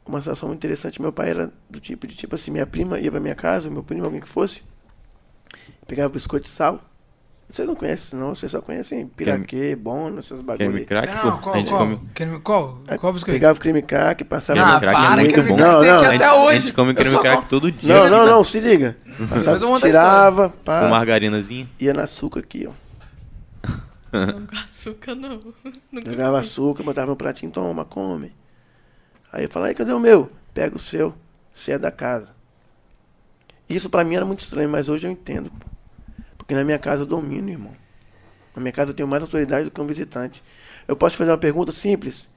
uma situação muito interessante. Meu pai era do tipo de tipo assim: minha prima ia pra minha casa, meu primo, alguém que fosse, pegava biscoito de sal. Vocês não conhecem, não, vocês só conhecem piraquê, bono, esses bagulho. Creme crack, Não, pô. qual, a gente qual? come. Creme- qual? Qual biscoito? Pegava o creme crack, passava. Creme Ah, crack é para, muito creme bom. Não, tem não. a, até gente, a hoje. gente come creme crack todo dia. Não, não, não, se liga. Passava, Mas eu vou contar a tirava, pá, Com margarinazinha. ia na açúcar aqui, ó. Não com açúcar, não. Nunca Jogava comi. açúcar, botava no pratinho, toma, come. Aí eu falava, aí, cadê o meu? Pega o seu, você é da casa. Isso pra mim era muito estranho, mas hoje eu entendo. pô. Porque na minha casa eu domino, irmão. Na minha casa eu tenho mais autoridade do que um visitante. Eu posso fazer uma pergunta simples.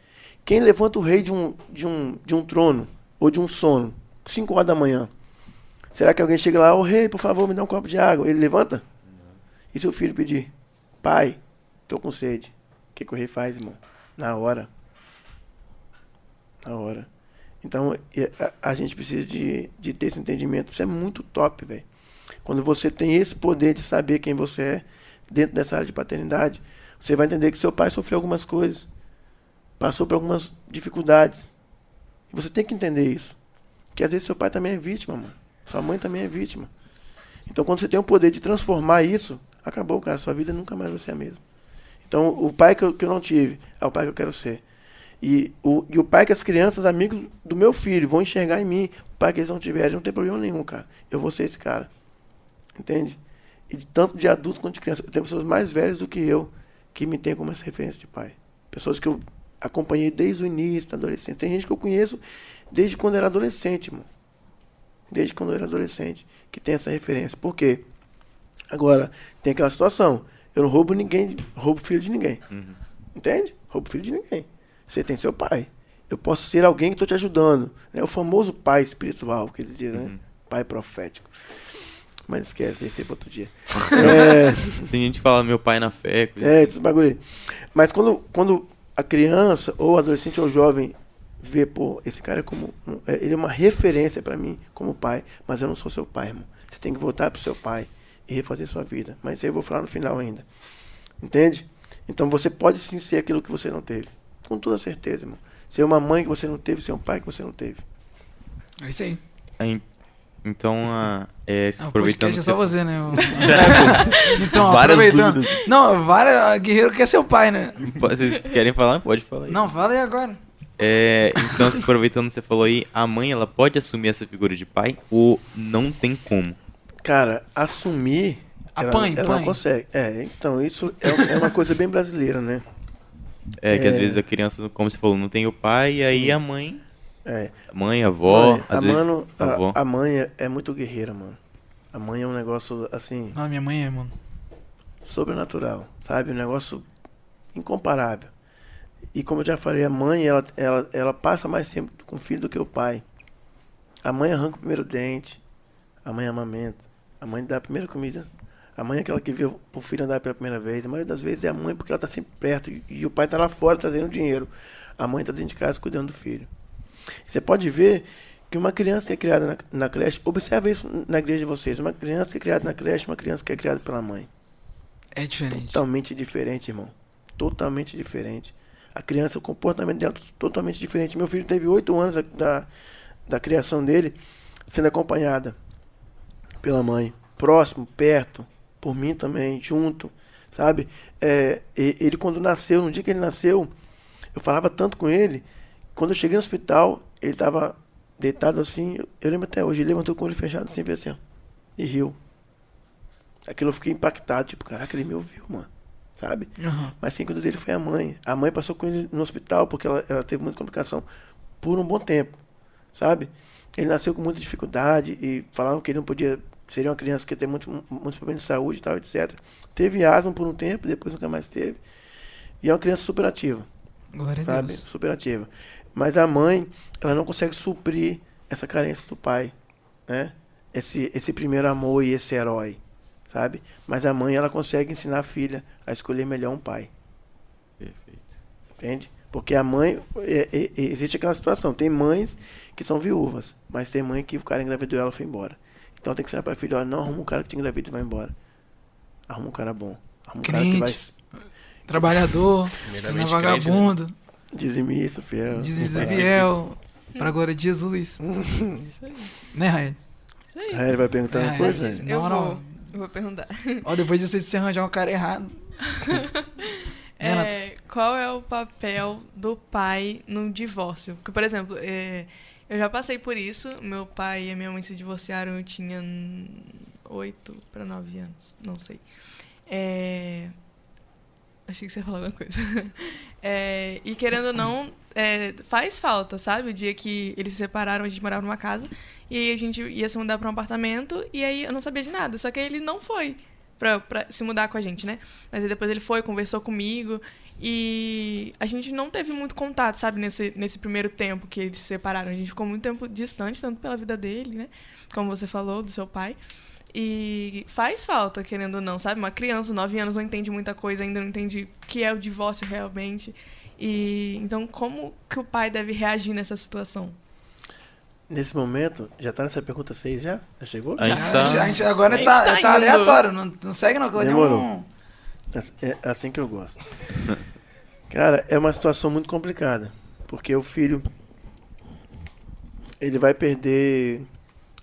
Quem levanta o rei de um, de um, de um trono ou de um sono, 5 horas da manhã? Será que alguém chega lá, ô rei, por favor, me dá um copo de água? Ele levanta? E se o filho pedir? Pai, tô com sede. O que, que o rei faz, irmão? Na hora. Na hora. Então, a, a gente precisa de, de ter esse entendimento. Isso é muito top, velho. Quando você tem esse poder de saber quem você é dentro dessa área de paternidade, você vai entender que seu pai sofreu algumas coisas, passou por algumas dificuldades. E você tem que entender isso. Que às vezes seu pai também é vítima, mano. Sua mãe também é vítima. Então, quando você tem o poder de transformar isso, acabou, cara. Sua vida nunca mais vai ser a mesma. Então, o pai que eu, que eu não tive é o pai que eu quero ser. E o, e o pai que as crianças, amigos do meu filho, vão enxergar em mim. O pai que eles não tiverem, não tem problema nenhum, cara. Eu vou ser esse cara. Entende? E de tanto de adulto quanto de criança. Eu tenho pessoas mais velhas do que eu que me têm como essa referência de pai. Pessoas que eu acompanhei desde o início da adolescência. Tem gente que eu conheço desde quando eu era adolescente, irmão. Desde quando eu era adolescente, que tem essa referência. Por quê? Agora, tem aquela situação. Eu não roubo ninguém, roubo filho de ninguém. Entende? Roubo filho de ninguém. Você tem seu pai. Eu posso ser alguém que estou te ajudando. Né? O famoso pai espiritual, que eles dizem, né? Pai profético. Mas esquece, deixa isso para outro dia. é, Tem gente que fala meu pai na fé. coisa é, esses bagulho aí. Mas quando, quando a criança, ou adolescente ou jovem, vê, pô, esse cara é como. é- ele é uma referência pra mim como pai, mas eu não sou seu pai, irmão. Você tem que voltar pro seu pai e refazer sua vida. Mas isso aí eu vou falar no final ainda. Entende? Então você pode sim ser aquilo que você não teve. Com toda certeza, irmão. Ser uma mãe que você não teve, ser um pai que você não teve. É isso aí. Então, a, é, Ah, aproveitando. podcast é só você né? então, Várias aproveitando. dúvidas. Não, várias. Guerreiro quer ser o pai, né? Vocês querem falar? Pode falar aí. Não, fala aí agora. É, então, se aproveitando que você falou aí, a mãe ela pode assumir essa figura de pai ou não tem como? Cara, assumir. ela- Apanhe, ela, não apanhe. consegue. É, então, isso é, é uma coisa bem brasileira, né? É, que às É. vezes a criança, como você falou, não tem o pai, e aí a mãe, É. mãe, avó, Mãe, às a, vezes mano, a avó. a, a mãe é, é muito guerreira, mano. A mãe é um negócio, assim, Não, minha mãe é, mano. sobrenatural, sabe? Um negócio incomparável. E como eu já falei, a mãe, ela, ela, ela passa mais tempo com o filho do que o pai. A mãe arranca o primeiro dente, a mãe amamenta, a mãe dá a primeira comida. A mãe é aquela que vê o filho andar pela primeira vez. A maioria das vezes é a mãe porque ela está sempre perto e, e o pai está lá fora trazendo dinheiro. A mãe está dentro de casa cuidando do filho. Você pode ver que uma criança que é criada na, na creche, observe isso na igreja de vocês, uma criança que é criada na creche, uma criança que é criada pela mãe. É diferente. Totalmente diferente, irmão. Totalmente diferente. A criança, o comportamento dela é totalmente diferente. Meu filho teve oito anos da, da, da criação dele sendo acompanhada pela mãe. Próximo, perto, por mim também, junto, sabe? É, ele, quando nasceu, no dia que ele nasceu, eu falava tanto com ele. Quando eu cheguei no hospital, ele estava deitado assim. Eu lembro até hoje, ele levantou com o olho fechado, sempre assim, ó, e riu. Aquilo eu fiquei impactado, tipo, caraca, ele me ouviu, mano. Sabe? Uhum. Mas quem cuidou dele foi a mãe. A mãe passou com ele no hospital porque ela, ela teve muita complicação por um bom tempo, sabe? Ele nasceu com muita dificuldade e falaram que ele não podia. Seria uma criança que ia ter muito, muitos problemas de saúde e tal, etc. Teve asma por um tempo, depois nunca mais teve. E é uma criança super ativa. Glória sabe? a Deus. Super ativa. Mas a mãe, ela não consegue suprir essa carência do pai, né? Esse, esse primeiro amor e esse herói sabe? Mas a mãe ela consegue ensinar a filha a escolher melhor um pai. Perfeito. Entende? Porque a mãe é, é, existe aquela situação. Tem mães que são viúvas, mas tem mãe que o cara engravidou ela e foi embora. Então tem que ensinar para a filha, olha, não arruma um cara que te engravida e vai embora. Arruma um cara bom. Arruma um Crente, cara que vai trabalhador, não é vagabundo, né? Dizimista, fiel. dizimista fiel, para a glória de Jesus. Isso aí. né, Rael? Isso aí. Aí ele vai perguntando É, coisa. isso. Eu vou, eu vou perguntar. Ó, depois disso, se você arranjar um cara errado. Né? É, qual é o papel do pai no divórcio? Porque, por exemplo, é, eu já passei por isso. Meu pai e minha mãe se divorciaram, eu tinha oito para nove anos, não sei. É, achei que você ia falar alguma coisa. É, e querendo ou não, é, faz falta, sabe? O dia que eles se separaram, a gente morava numa casa, e aí a gente ia se mudar para um apartamento, e aí eu não sabia de nada. Só que aí ele não foi pra, pra se mudar com a gente, né? Mas aí depois ele foi, conversou comigo, e a gente não teve muito contato, sabe? Nesse, nesse primeiro tempo que eles se separaram. A gente ficou muito tempo distante, tanto pela vida dele, né? Como você falou, do seu pai. E faz falta, querendo ou não, sabe? Uma criança, nove anos, não entende muita coisa, ainda não entende o que é o divórcio realmente. E então, como que o pai deve reagir nessa situação? Nesse momento, já tá nessa pergunta 6 já? Já chegou? A gente tá- já- a gente agora a gente tá, tá tá aleatório, não, não segue não. Demorou. nenhum- É é assim que eu gosto. Cara, é uma situação muito complicada. Porque o filho. Ele vai perder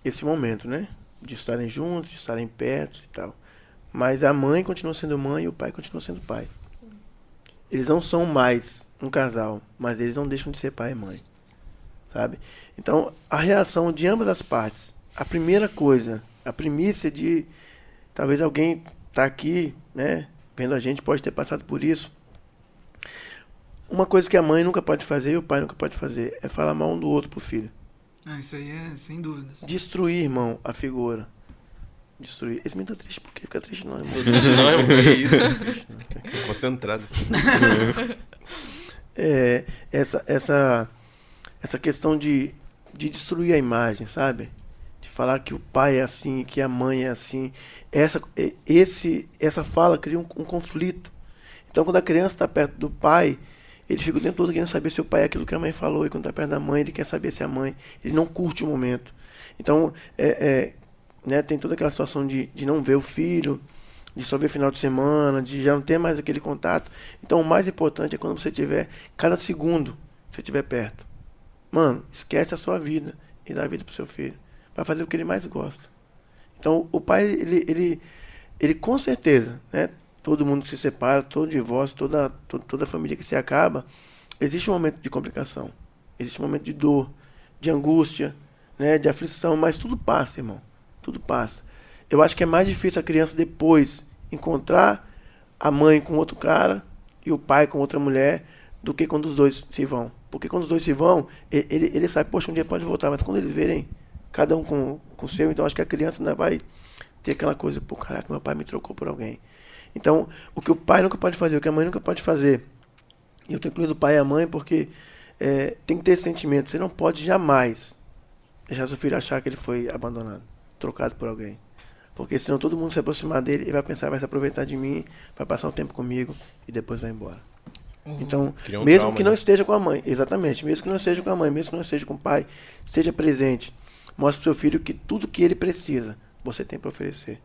esse momento, né? De estarem juntos, de estarem perto e tal. Mas a mãe continua sendo mãe e o pai continua sendo pai. Eles não são mais um casal, mas eles não deixam de ser pai e mãe. Sabe? Então, a reação de ambas as partes. A primeira coisa, a primícia de talvez alguém tá aqui, né, vendo a gente pode ter passado por isso. Uma coisa que a mãe nunca pode fazer e o pai nunca pode fazer é falar mal um do outro pro filho. Ah, isso aí é sem dúvidas. Destruir, irmão, a figura. Destruir. Esse menino tá triste porque fica triste não, irmão. Não, é que isso. Concentrado. É, essa, essa, essa questão de, de destruir a imagem, sabe? De falar que o pai é assim, que a mãe é assim. Essa, esse, essa fala cria um, um conflito. Então, quando a criança está perto do pai, ele fica o tempo todo querendo saber se o pai é aquilo que a mãe falou. E quando está perto da mãe, ele quer saber se a mãe. Ele não curte o momento. Então, é, é, né, tem toda aquela situação de, de não ver o filho, de só ver final de semana, de já não ter mais aquele contato. Então, o mais importante é quando você tiver, cada segundo, você estiver perto. Mano, esquece a sua vida e dá a vida pro seu filho. Vai fazer o que ele mais gosta. Então, o pai, ele, ele, ele com certeza, né? Todo mundo que se separa, todo divórcio, toda, to- toda família que se acaba, existe um momento de complicação. Existe um momento de dor, de angústia, né? De aflição, mas tudo passa, irmão. Tudo passa. Eu acho que é mais difícil a criança depois encontrar a mãe com outro cara e o pai com outra mulher do que quando os dois se vão. Porque quando os dois se vão, ele, ele sabe, poxa, um dia pode voltar, mas quando eles verem cada um com, com o seu, então acho que a criança ainda vai ter aquela coisa, pô, caraca, meu pai me trocou por alguém. Então, o que o pai nunca pode fazer, o que a mãe nunca pode fazer, e eu tenho incluído o pai e a mãe porque é, tem que ter esse sentimento, você não pode jamais deixar seu filho achar que ele foi abandonado, trocado por alguém. Porque senão todo mundo se aproximar dele e vai pensar, vai se aproveitar de mim, vai passar um tempo comigo e depois vai embora. Então, Cria um mesmo trauma, que não né? esteja com a mãe, exatamente, mesmo que não esteja com a mãe, mesmo que não esteja com o pai, esteja presente. Mostre pro seu filho que tudo que ele precisa, você tem para oferecer.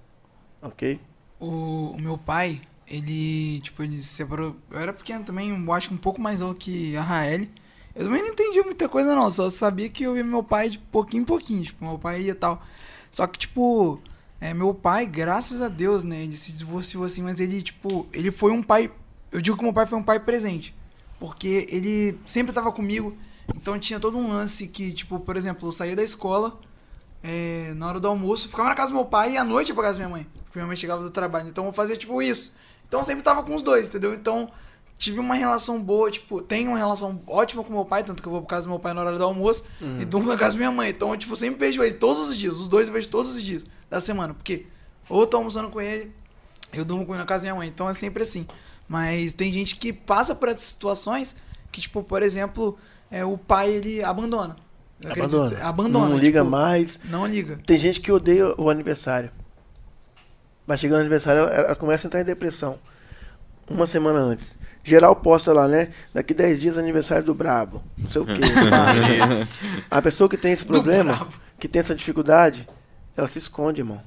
Ok? O, o meu pai, ele, tipo, ele se separou. Eu era pequeno também, eu acho um pouco mais novo que a Raeli. Eu também não entendi muita coisa, não. Só sabia que eu via meu pai de pouquinho em pouquinho. Tipo, meu pai ia tal. Só que, tipo, é, meu pai, graças a Deus, né? Ele se divorciou assim, mas ele, tipo, ele foi um pai. Eu digo que meu pai foi um pai presente. Porque ele sempre tava comigo. Então tinha todo um lance que, tipo, por exemplo, eu saía da escola. É, na hora do almoço, ficava na casa do meu pai e à noite ia pra casa da minha mãe. Porque minha mãe chegava do trabalho. Então eu fazia tipo isso. Então eu sempre tava com os dois, entendeu? Então tive uma relação boa, tipo, tenho uma relação ótima com meu pai, tanto que eu vou pra casa do meu pai na hora do almoço e durmo na casa da minha mãe. Então eu, tipo, sempre vejo ele todos os dias. Os dois eu vejo todos os dias da semana. Porque ou eu tô almoçando com ele, eu durmo com ele na casa da minha mãe. Então é sempre assim. Mas tem gente que passa por essas situações que, tipo, por exemplo, é, o pai ele abandona. Acredito- Abandona. Abandona. Não liga tipo, mais. Não liga. Tem gente que odeia o aniversário. Vai chegando o aniversário, ela, ela começa a entrar em depressão. Uma semana antes. Geral posta lá, né? Daqui 10 dias aniversário do Brabo. Não sei o quê. a pessoa que tem esse problema, que tem essa dificuldade, ela se esconde, irmão.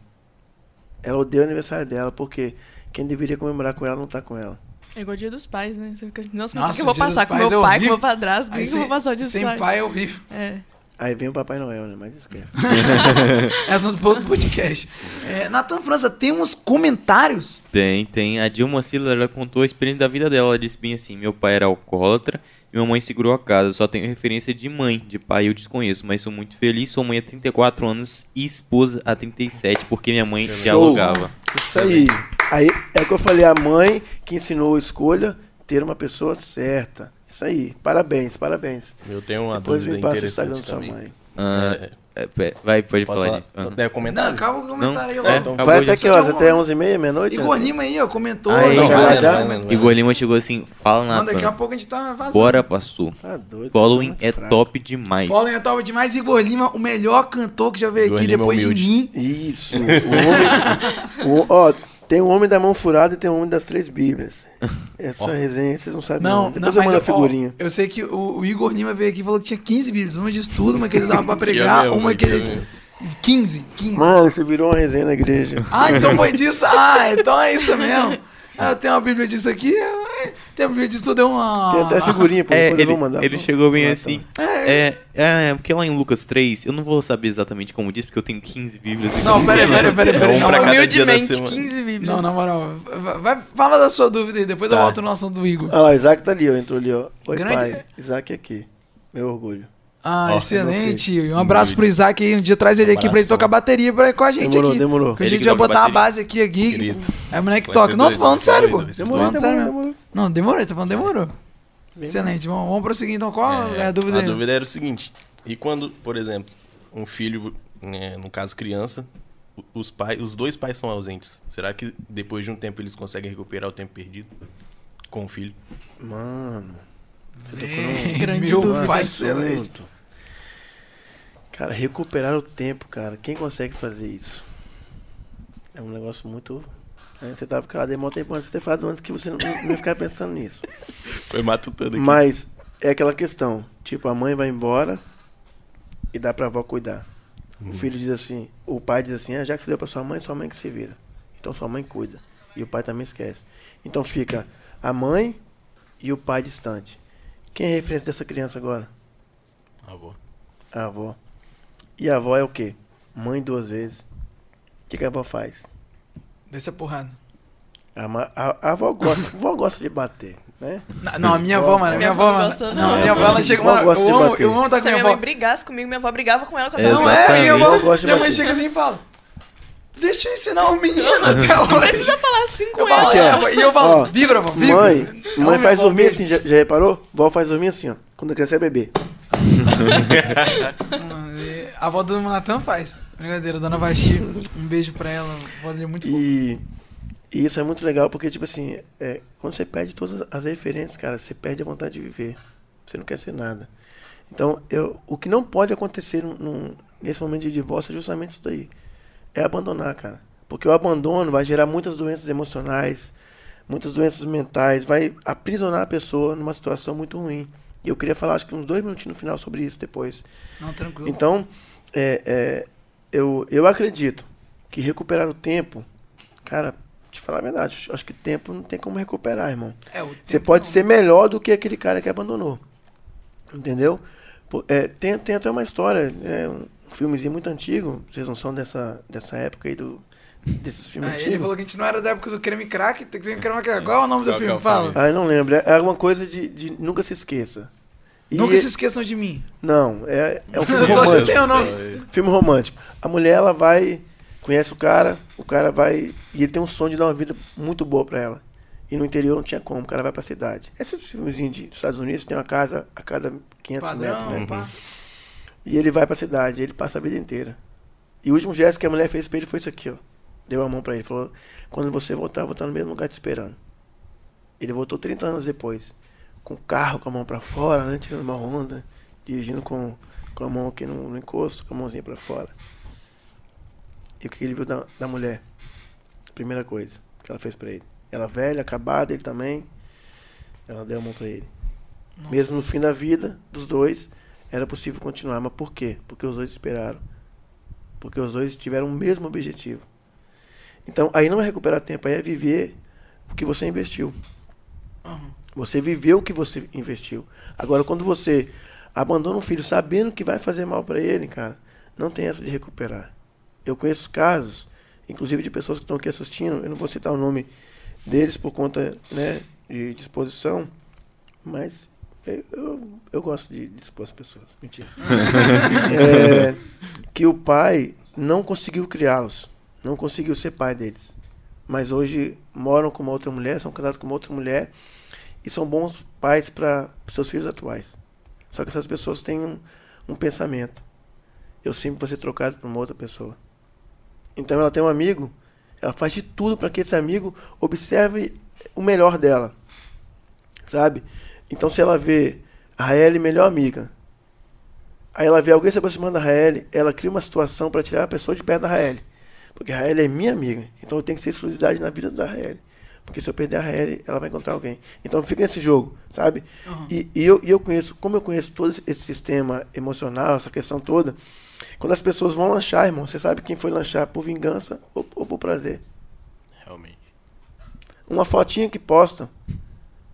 Ela odeia o aniversário dela, porque quem deveria comemorar com ela não tá com ela. É igual o dia dos pais, né? Você fica, nossa, Nossa, como que eu vou o passar com meu é pai, com horrível. meu padrasto? Como Aí que eu vou sem- passar o dia dos Sem pais? pai é horrível. É. Aí vem o Papai Noel, né? Mas esquece. Essa do outro podcast. É, Natan França, tem uns comentários. Tem, tem. A Dilma Sila, ela contou a experiência da vida dela. Ela disse bem assim: meu pai era alcoólatra e minha mãe segurou a casa. Só tenho referência de mãe, de pai eu desconheço, mas sou muito feliz. Sou mãe há 34 anos e esposa há 37, porque minha mãe dialogava. Isso aí. Aí é o que eu falei, a mãe que ensinou a escolha ter uma pessoa certa. Isso aí. Parabéns, parabéns. Eu tenho uma Depois dúvida me passa o Instagram interessante da sua também. mãe. Ah, É, é, pe- vai, pode posso falar. falar? Deve comentar? Não, acaba o comentário aí logo. é, então Vai de- até que horas? Até 11h30, meia-noite? Igor Lima aí, ó, comentou. Aí, Não, já, vai, já. vai, vai, vai. Igor Lima chegou assim: fala Mano, daqui a pouco a gente tá vazando. Bora, pastor. Tá doido. Following muito é fraco. top demais. Following é top demais. Igor Lima, o melhor cantor que já veio Igor aqui Lima depois de humilde. mim. Isso. O homem, o- ó, tem o homem da mão furada e tem o homem das três bíblias. Essa resenha vocês não sabem Não, não. não, Depois eu mas mando eu, a figurinha. ó, eu sei que o, o Igor Lima veio aqui e falou que tinha 15 bíblias. Uma de estudo, uma que ele usava pra pregar, mesmo, uma que tinha ele... mesmo. 15, 15. Mano, você virou uma resenha na igreja. Ah, então foi disso. Ah, então é isso mesmo. Ah, eu tenho uma bíblia disso aqui. eh, Tem a bíblia disso, deu uma... Tem até figurinha, pô. É, depois eu ele, vou mandar. ele pô. chegou bem Ah, tá. assim. É, é, porque lá em Lucas 3, eu não vou saber exatamente como diz, porque eu tenho 15 bíblias. Não, peraí, peraí, peraí. É um Humildemente, semana. 15 bíblias. Não, na moral. Vai, fala da sua dúvida aí, depois eu Tá. volto no assunto do Igor. Ah lá, o Isaac tá ali, ó. Entrou ali, ó. Oi, Grande- pai. Isaac aqui. Meu orgulho. Ah, excelente. Um abraço pro Isaac aí. Um dia traz ele aqui pra ele tocar bateria pra, com a gente Demorou, aqui. demorou. Que a gente vai botar a base aqui, a gig. É o moleque que toca. Não, tô falando sério, pô. Demorou, falando sério demorou, mesmo. demorou. Não, demorou, tô falando demorou. Excelente. Vamos, vamos prosseguir então. Qual é, a dúvida A aí? dúvida era o seguinte: e quando, por exemplo, um filho, né, no caso criança, os pais, os dois pais são ausentes, será que depois de um tempo eles conseguem recuperar o tempo perdido com o filho? Mano. Você tocou Ei, num- Grande Meu dúvida. pai assunto. Cara, recuperar o tempo, cara. Quem consegue fazer isso? É um negócio muito. né, Você tava calado demora tempo antes de ter falado antes que você não, não ia ficar pensando nisso. Foi matutando aqui. Mas é aquela questão. Tipo, a mãe vai embora e dá pra avó cuidar. O filho diz assim, o pai diz assim, ah, já que você deu pra sua mãe, sua mãe que se vira. Então sua mãe cuida. E o pai também esquece. Então fica a mãe e o pai distante. Quem é a referência dessa criança agora? Avó. A avó. E a avó é o quê? Mãe duas vezes. O que, que a avó faz? Desce a porrada. A, a- a avó gosta, a avó gosta de bater, né? Não, Não, a minha avó, mano. A minha avó, avó não mano. Não, não. a minha avó, ela chega, Avó mano. Eu amo, bater. eu amo estar com Se a minha minha mãe avó. brigasse comigo, minha avó brigava com ela. É, Não é, minha avó. Minha mãe bater. chega assim e fala: Deixa eu ensinar o menino até hoje. precisa falar assim com ela. é, E eu falo: Ó, Vibra, vó, vibra. Mãe, mãe faz avó, dormir assim, já, já reparou? Vó faz dormir assim, ó. Quando a criança é bebê. A avó do Natan faz. Brincadeira, dona Vaxi. Um beijo pra ela. A avó dele é muito. E, e isso é muito legal porque, tipo assim, é, quando você perde todas as referências, cara, você perde a vontade de viver. Você não quer ser nada. Então, eu, o que não pode acontecer num, num- nesse momento de divórcio é justamente isso daí. É abandonar, cara. Porque o abandono vai gerar muitas doenças emocionais, muitas doenças mentais, vai aprisionar a pessoa numa situação muito ruim. E eu queria falar, acho que uns dois minutinhos no final sobre isso depois. Não, tranquilo. Então, é, é, eu, eu acredito que recuperar o tempo, cara, te falar a verdade, acho que tempo não tem como recuperar, irmão. É, o Você pode não. ser melhor do que aquele cara que abandonou. Entendeu? É, tem, tem até uma história, é, um filmezinho muito antigo, vocês não são dessa, dessa época aí do, desses filmes Ah, ele falou que a gente não era da época do creme crack, tem que ser creme crack. Qual é o nome do é filme? Fala. Ah, eu não lembro. É alguma coisa de, de nunca se esqueça. E Nunca se esqueçam de mim. Não, é, é um filme Eu só romântico. chutei o nome. Filme romântico. A mulher, ela vai, conhece o cara, o cara vai. E ele tem um sonho de dar uma vida muito boa pra ela. E no interior não tinha como, o cara vai pra cidade. Esses filmezinhos de- dos Estados Unidos tem uma casa a cada 500 metros, Padrão, né? pá. E ele vai pra cidade, ele passa a vida inteira. E o último gesto que a mulher fez pra ele foi isso aqui, ó. Deu a mão pra ele, falou: "Quando você voltar, eu vou estar no mesmo lugar te esperando". Ele voltou 30 anos depois, com o carro com a mão pra fora, né, tirando uma onda, dirigindo com, com a mão aqui no, no encosto, com a mãozinha pra fora. E o que ele viu da, da mulher? Primeira coisa que ela fez pra ele. Ela velha, acabada, ele também. Ela deu a mão pra ele. Nossa. Mesmo no fim da vida dos dois, era possível continuar. Mas por quê? Porque os dois esperaram. Porque os dois tiveram o mesmo objetivo. Então, aí não é recuperar tempo, aí é viver o que você investiu. Aham. Você viveu o que você investiu. Agora, quando você abandona um filho sabendo que vai fazer mal para ele, cara, não tem essa de recuperar. Eu conheço casos, inclusive de pessoas que estão aqui assistindo, eu não vou citar o nome deles por conta né, de disposição, mas eu, eu, eu gosto de, expor as pessoas. Mentira. É, que o pai não conseguiu criá-los, não conseguiu ser pai deles. Mas hoje moram com uma outra mulher, são casados com uma outra mulher e são bons pais para seus filhos atuais. Só que essas pessoas têm um, um pensamento. Eu sempre vou ser trocado por uma outra pessoa. Então ela tem um amigo, ela faz de tudo para que esse amigo observe o melhor dela. Sabe? Então se ela vê a Raeli melhor amiga, aí ela vê alguém se aproximando da Raeli, ela cria uma situação para tirar a pessoa de perto da Raeli. Porque a Raeli é minha amiga, então eu tenho que ser exclusividade na vida da Raeli. Porque se eu perder a Raeli, ela vai encontrar alguém. Então fica nesse jogo, sabe? Aham. E, e eu, e eu conheço, como eu conheço todo esse- sistema emocional, essa questão toda, quando as pessoas vão lanchar, irmão, você sabe quem foi lanchar por vingança ou, ou por prazer. Realmente. Uma fotinha que posta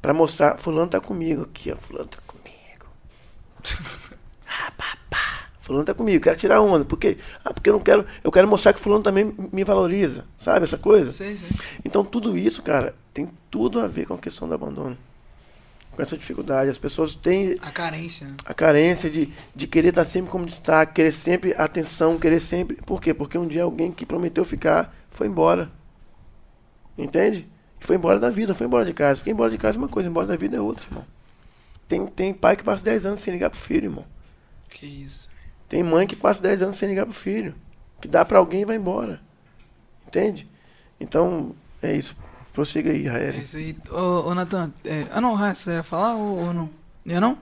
pra mostrar, fulano tá comigo aqui, ó, fulano tá comigo. ah, papá. Fulano tá comigo, quero tirar onda, porque ah, porque eu não quero, eu quero mostrar que fulano também me valoriza, sabe essa coisa? Sei, sei. Então tudo isso, cara, tem tudo a ver com a questão do abandono. Com essa dificuldade, as pessoas têm A carência. né? a carência de, de querer estar sempre como destaque, querer sempre atenção, querer sempre. Por quê? Porque um dia alguém que prometeu ficar foi embora. Entende? E foi embora da vida, foi embora de casa. Porque embora de casa é uma coisa, embora da vida é outra, irmão. Tem, tem pai que passa 10 anos sem ligar pro filho, irmão. Que isso. Tem mãe que passa 10 anos sem ligar pro filho. Que dá pra alguém e vai embora. Entende? Então, é isso. Prossiga aí, É Raeli. isso aí. Ô, ô Natan, é... ah não, Raia, você ia falar ou, ou não? Ia não?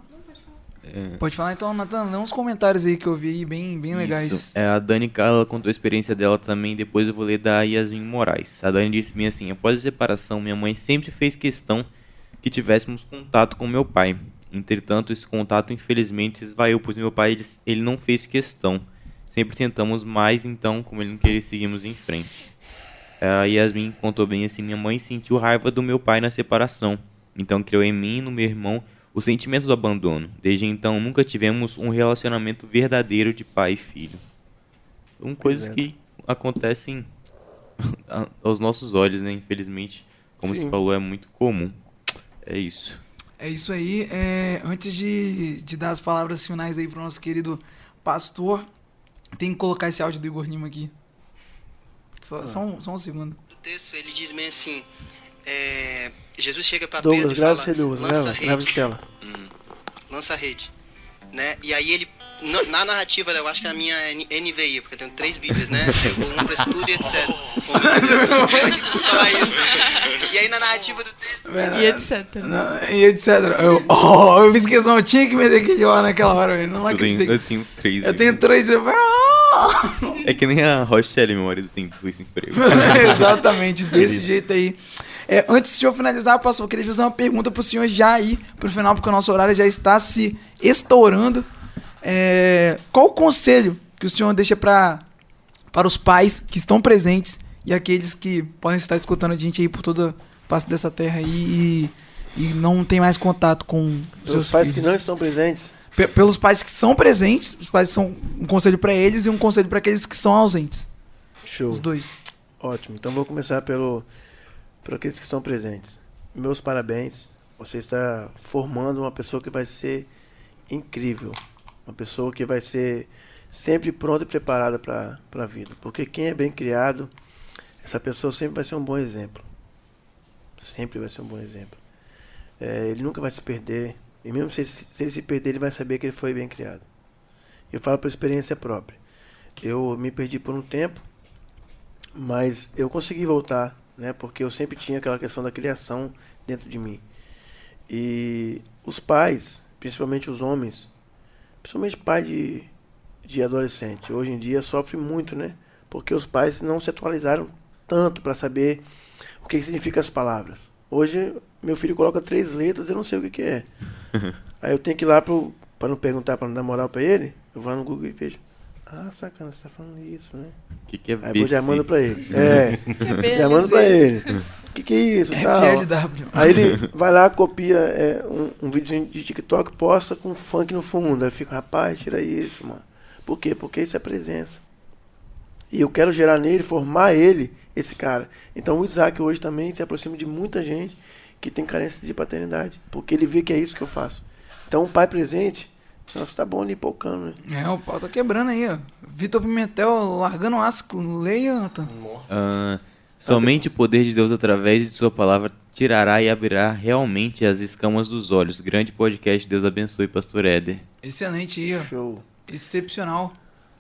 É, Pode falar então, Natan, dá uns comentários aí que eu vi aí bem, bem legais. Isso. É, a Dani Carla contou a experiência dela também, depois eu vou ler da Yasmin Moraes. A Dani disse bem assim, após a separação, minha mãe sempre fez questão que tivéssemos contato com meu pai. Entretanto, esse contato infelizmente esvaiu, pois meu pai ele, não fez questão. Sempre tentamos mais, então, como ele não queria, seguimos em frente. A Yasmin contou bem assim, minha mãe sentiu raiva do meu pai na separação. Então criou em mim e no meu irmão o sentimento do abandono. Desde então nunca tivemos um relacionamento verdadeiro de pai e filho. São coisas é. que acontecem aos nossos olhos, né? Infelizmente, como Sim. você falou, é muito comum. É isso. É isso aí. É, antes de, de dar as palavras finais aí pro nosso querido pastor, tem que colocar esse áudio do Igor Lima aqui. Só, só, um, só um segundo. O texto ele diz bem assim: é, Jesus chega para Pedro e fala: você, Douglas. lança Grava, grava de rede, lança rede, né? E aí ele na, na narrativa, eu acho que é a minha N- NVI, porque eu tenho três bíblias, né? Pegou um para estudo e etc. Vou falar isso. E aí na narrativa do texto, E etc. Não, e etc. Eu, oh, eu me esqueci, eu tinha que meter aquele ó naquela hora, velho. Não Eu tenho, acreditei. eu tenho três. Eu tenho três. Eu, ah! É que nem a Rochelle, meu marido tem dois empregos. Exatamente, desse jeito aí. É, antes de eu finalizar, pastor, eu queria fazer uma pergunta pro senhor já aí, pro final, porque o nosso horário já está se estourando. É, qual o conselho que o senhor deixa para para os pais que estão presentes e aqueles que podem estar escutando a gente aí por toda a face dessa terra aí e, e não tem mais contato com Os seus pais filhos? que não estão presentes, Pe- Pelos pais que são presentes, os pais são um conselho para eles e um conselho para aqueles que são ausentes. show. Os dois. Ótimo. Então vou começar pelo por aqueles que estão presentes. Meus parabéns. Você está formando uma pessoa que vai ser incrível. Uma pessoa que vai ser sempre pronta e preparada para a vida. Porque quem é bem criado, essa pessoa sempre vai ser um bom exemplo. Sempre vai ser um bom exemplo. É, ele nunca vai se perder. E mesmo se, se ele se perder, ele vai saber que ele foi bem criado. Eu falo por experiência própria. Eu me perdi por um tempo, mas eu consegui voltar, né? Porque eu sempre tinha aquela questão da criação dentro de mim. E os pais, principalmente os homens, principalmente pai de, de adolescente, hoje em dia sofre muito, né? Porque os pais não se atualizaram tanto para saber o que significa as palavras. Hoje meu filho coloca três letras, eu não sei o que, que é. Aí eu tenho que ir lá para não perguntar, para não dar moral para ele, eu vou no Google e vejo. Ah, sacana, você tá falando isso, né? O que, que é Aí eu já mando pra ele. É, Que já mando pra ele. O que, que é isso? Tal. FLW. Aí ele vai lá, copia é, um, um videozinho de TikTok, posta com funk no fundo. Aí eu fico, rapaz, tira isso, mano. Por quê? Porque isso é presença. E eu quero gerar nele, formar ele, esse cara. Então o Isaac hoje também se aproxima de muita gente que tem carência de paternidade. Porque ele vê que é isso que eu faço. Então um pai presente, nossa, tá bom ali né? É, o pau tá quebrando aí, ó. Vitor Pimentel largando o asco. Leia, Nathan. Ah, somente o poder de Deus através de sua palavra tirará e abrirá realmente as escamas dos olhos. Grande podcast, Deus abençoe, pastor Éder. Excelente aí, ó. Show. Excepcional.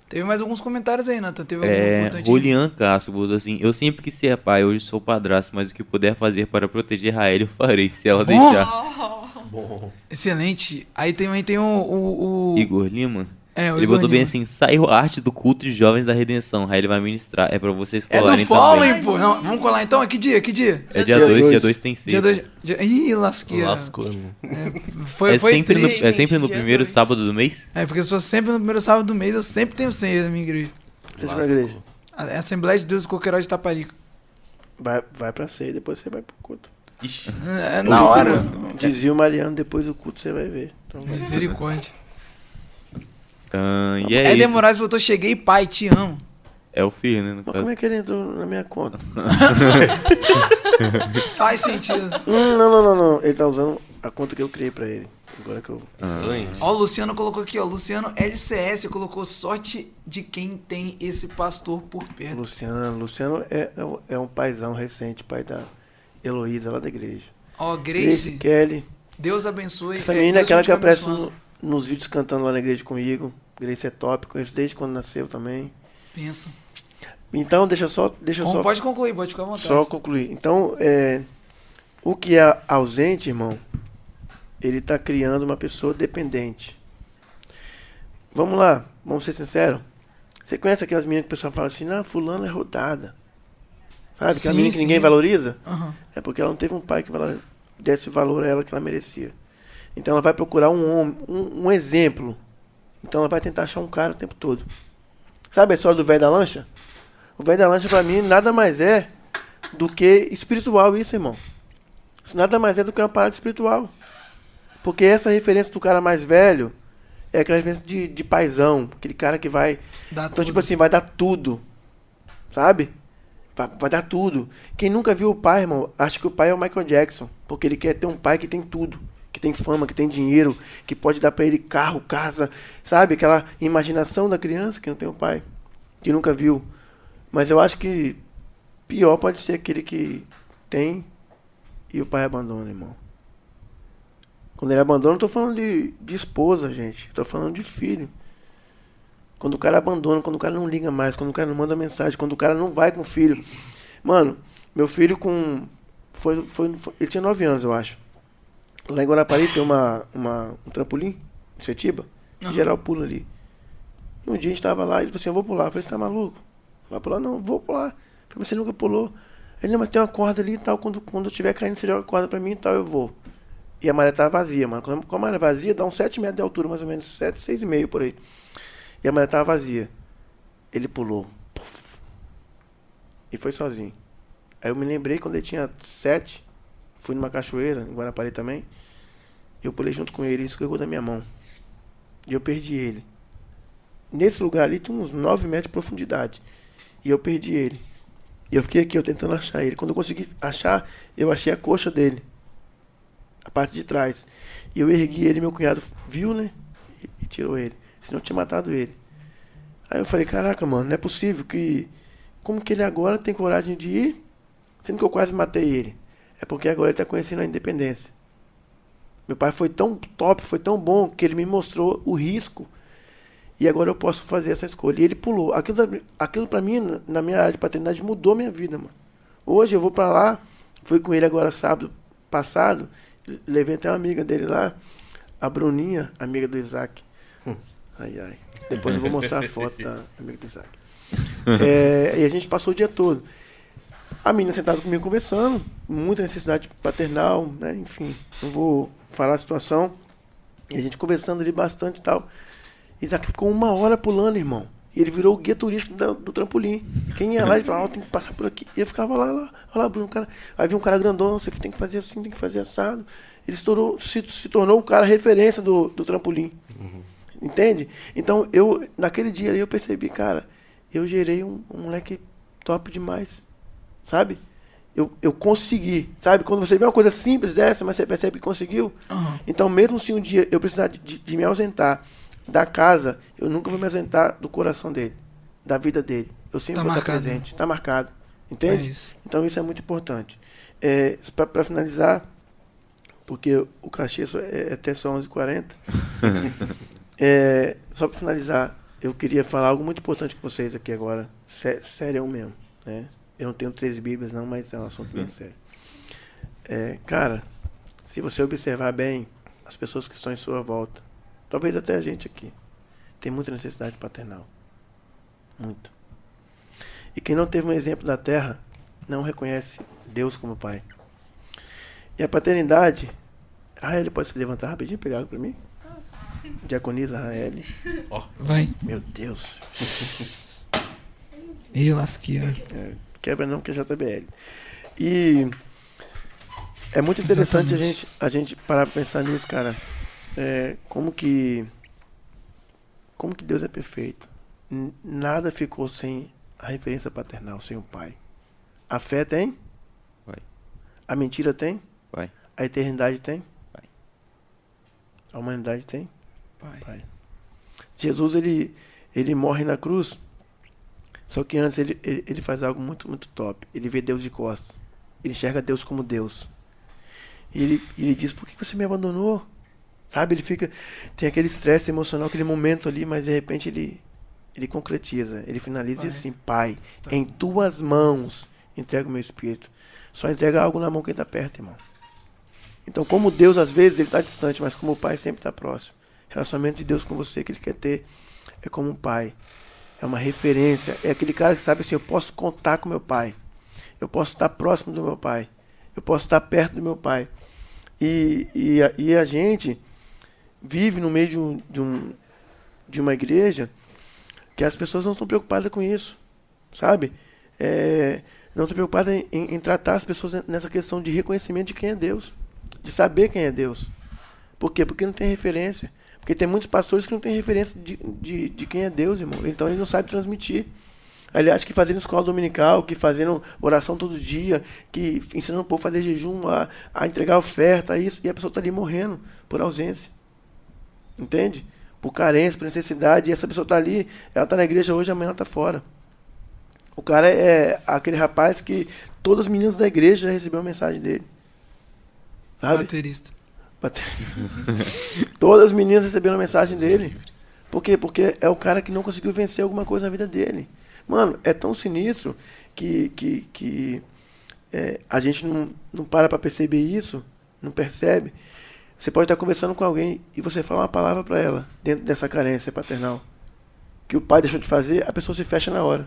Teve mais alguns comentários aí, Nathan. Teve algum É, importante? Julian Castro botou assim: Eu sempre quis ser pai, hoje sou padrasto, mas o que puder fazer para proteger Rael, eu farei, se ela Bom. deixar. Bom. Excelente. Aí também tem o. o, o- Igor Lima. É, Ele botou bem assim: saiu a arte do culto de jovens da redenção. Aí ele vai ministrar. É pra vocês É colarem do follow, também. hein, pô. Não, vamos colar então? Que dia? Que dia? É dia Dia 2, dois. dia 2 tem seis. Dia 2. Dia... Ih, lasqueira. Lascou. né? Foi, É foi sempre, no, triste. é sempre no primeiro dois. sábado do mês? É, porque eu sou sempre no primeiro sábado do mês, eu sempre tenho ceia na minha igreja. Seja na igreja. A a Assembleia de Deus do Coqueiral de Taparica. Vai, vai pra ceia, depois você vai pro culto. Ixi. É, na hora. Dizia o Mariano, depois do culto você vai ver. Então, vai. Misericórdia. Ah, e é Éder isso. Moraes botou, cheguei, pai, te amo. É o filho, né? Mas como é que ele entrou na minha conta? Faz sentido. Hum, não, não, não, não. Ele tá usando a conta que eu criei pra ele. Agora que eu. Estranho. Ó, o Luciano colocou aqui, ó. Luciano LCS colocou sorte de quem tem esse pastor por perto. Luciano. Luciano é, é um- é um paizão recente, pai da Heloísa lá da igreja. Ó, Grace Grace, Kelly. Deus abençoe. Essa menina é aquela que aparece no- nos vídeos cantando lá na igreja comigo. Grace é top, conheço desde quando nasceu também. Pensa. Então, deixa só. Deixa só pode concluir, pode ficar à vontade. Só concluir. Então, é, o que é ausente, irmão, ele está criando uma pessoa dependente. Vamos lá, vamos ser sinceros. Você conhece aquelas meninas que o pessoal fala assim, não, fulano é rodada. Sabe? Aquela Sim, menina que sim. ninguém valoriza? Aham. É porque ela não teve um pai que desse valor a ela que ela merecia. Então ela vai procurar um homem, um, um exemplo. Então ela vai tentar achar um cara o tempo todo. Sabe a história do velho da lancha? O velho da lancha pra mim nada mais é do que espiritual isso, irmão. Isso nada mais é do que uma parada espiritual. Porque essa referência do cara mais velho é aquela referência de, de paizão, aquele cara que vai Dá então, tudo. tipo assim, vai dar tudo. Sabe? Vai, vai dar tudo. Quem nunca viu o pai, irmão, acha que o pai é o Michael Jackson. Porque ele quer ter um pai que tem tudo. Que tem fama, que tem dinheiro, que pode dar pra ele carro, casa. Sabe? Aquela imaginação da criança que não tem um pai. Que nunca viu. Mas eu acho que pior pode ser aquele que tem e o pai abandona, irmão. Quando ele abandona, não tô falando de, de esposa, gente. Tô falando de filho. Quando o cara abandona, quando o cara não liga mais, quando o cara não manda mensagem, quando o cara não vai com o filho. Mano, meu filho com. Foi, foi, foi- ele tinha 9 anos, eu acho. Lá em Guarapari tem uma, uma, um trampolim, em Setiba, Aham. geral pula ali. E um dia a gente tava lá, ele falou assim, eu vou pular. Eu falei, tá maluco? Vai pular? Não, vou pular. Eu falei, você nunca pulou. Ele, não, mas tem uma corda ali e tal, quando, quando eu estiver caindo, você joga a corda pra mim e tal, eu vou. E a maré tava vazia, mano. Quando a maré vazia, dá uns 7 metros de altura, mais ou menos, 7, 6,5 por aí. E a maré tava vazia. Ele pulou. Puf. E foi sozinho. Aí eu me lembrei quando ele tinha 7, fui numa cachoeira, em Guarapari também. Eu pulei junto com ele, ele escorregou da minha mão. E eu perdi ele. Nesse lugar ali tinha uns 9 metros de profundidade. E eu perdi ele. E eu fiquei aqui, eu tentando achar ele. Quando eu consegui achar, eu achei a coxa dele. A parte de trás. E eu ergui ele, meu cunhado viu, né? E, e tirou ele. Senão eu tinha matado ele. Aí eu falei, caraca, mano, não é possível que. Como que ele agora tem coragem de ir? Sendo que eu quase matei ele. É porque agora ele tá conhecendo a independência. Meu pai foi tão top, foi tão bom, que ele me mostrou o risco. E agora eu posso fazer essa escolha. E ele pulou. Aquilo, aquilo para mim, na minha área de paternidade, mudou minha vida, mano. Hoje eu vou para lá, fui com ele agora sábado passado, levei até uma amiga dele lá, a Bruninha, amiga do Isaac. Hum. Ai, ai. Depois eu vou mostrar a foto da amiga do Isaac. É, e a gente passou o dia todo. A menina sentada comigo conversando, muita necessidade paternal, né? Enfim, não vou falar a situação. E a gente conversando ali bastante e tal. Isaac ficou uma hora pulando, irmão. E ele virou o guia turístico do, do trampolim. Quem ia lá e falava, oh, tem que passar por aqui. E eu ficava lá, lá, olha lá, Bruno, cara. Aí viu um cara grandão, você tem que fazer assim, tem que fazer assado. Ele estourou, se, se tornou o cara referência do, do trampolim. Uhum. Entende? Então, eu, naquele dia ali, eu percebi, cara, eu gerei um, um moleque top demais. Sabe? Eu, eu consegui. Sabe? Quando você vê uma coisa simples dessa, mas você percebe que conseguiu. Uhum. Então, mesmo se um dia eu precisar de, de, de me ausentar da casa, eu nunca vou me ausentar do coração dele, da vida dele. Eu sempre tá vou marcado, estar presente. Está marcado. Entende? É isso. Então isso é muito importante. É, Para finalizar, porque o cachê é, é até só 11h40. é, só para finalizar, eu queria falar algo muito importante com vocês aqui agora. Sério mesmo. Né? Eu não tenho três Bíblias, não, mas é um assunto bem sério. É, cara, se você observar bem as pessoas que estão em sua volta, Talvez até a gente aqui. Tem muita necessidade paternal. Muito. E quem não teve um exemplo da terra não reconhece Deus como pai. E a paternidade. Ah, ele pode se levantar rapidinho e pegar água para mim? Diaconisa Rael. Oh. Vai. Meu Deus. Ih, lasqueira. É, quebra não, que é JBL. E é muito interessante a gente, a gente parar pra pensar nisso, cara é, como que como que Deus é perfeito. Nada ficou sem a referência paternal, sem o pai. A fé tem? Vai. A mentira tem? Vai. A eternidade tem? Vai. A humanidade tem? Pai. Pai. Jesus ele ele morre na cruz. Só que antes ele, ele, ele faz algo muito muito top. Ele vê Deus de costas. Ele enxerga Deus como Deus. E ele, ele diz: Por que você me abandonou? Sabe? Ele fica. Tem aquele estresse emocional, aquele momento ali, mas de repente ele. Ele concretiza. Ele finaliza pai. assim: Pai, Está em tuas mãos entrega o meu espírito. Só entrega algo na mão quem está perto, irmão. Então, como Deus, às vezes, ele está distante, mas como o Pai sempre está próximo. Relacionamento de Deus com você que ele quer ter é como um pai. É uma referência. É aquele cara que sabe assim: eu posso contar com meu pai. Eu posso estar próximo do meu pai. Eu posso estar perto do meu pai. E, e, a, e a gente vive no meio de, um, de, um, de uma igreja que as pessoas não estão preocupadas com isso, sabe? É, não estão preocupadas em, em, em, tratar as pessoas nessa questão de reconhecimento de quem é Deus, de saber quem é Deus. Por quê? Porque não tem referência. Porque tem muitos pastores que não têm referência de, de, de quem é Deus, irmão. Então ele não sabe transmitir. Aliás, que fazendo escola dominical, que fazendo oração todo dia, que ensinando o povo a fazer jejum, a, a entregar oferta, isso, e a pessoa está ali morrendo por ausência. Entende? Por carência, por necessidade. E essa pessoa está ali, ela está na igreja hoje, amanhã ela está fora. O cara é aquele rapaz que todas as meninas da igreja já receberam a mensagem dele. Sabe? Baterista. Todas as meninas receberam a mensagem dele. Por quê? Porque é o cara que não conseguiu vencer alguma coisa na vida dele. Mano, é tão sinistro que, que, que é, a gente não, não para para perceber isso, não percebe. Você pode estar conversando com alguém e você fala uma palavra para ela dentro dessa carência paternal. que o pai deixou de fazer, a pessoa se fecha na hora.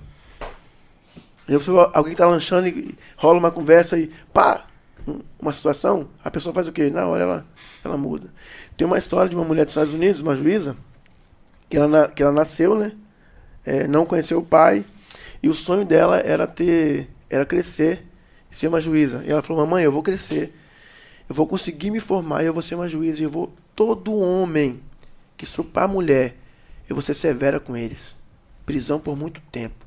E pessoa, alguém está lanchando e rola uma conversa e pá, uma situação, a pessoa faz o quê? Na hora ela, ela muda. Tem uma história de uma mulher dos Estados Unidos, uma juíza, que ela, que ela nasceu, né? É, não conheceu o pai, e o sonho dela era ter, era crescer e ser uma juíza. E ela falou: Mamãe, eu vou crescer, eu vou conseguir me formar e eu vou ser uma juíza. E eu vou. Todo homem que estrupar a mulher, eu vou ser severa com eles. Prisão por muito tempo.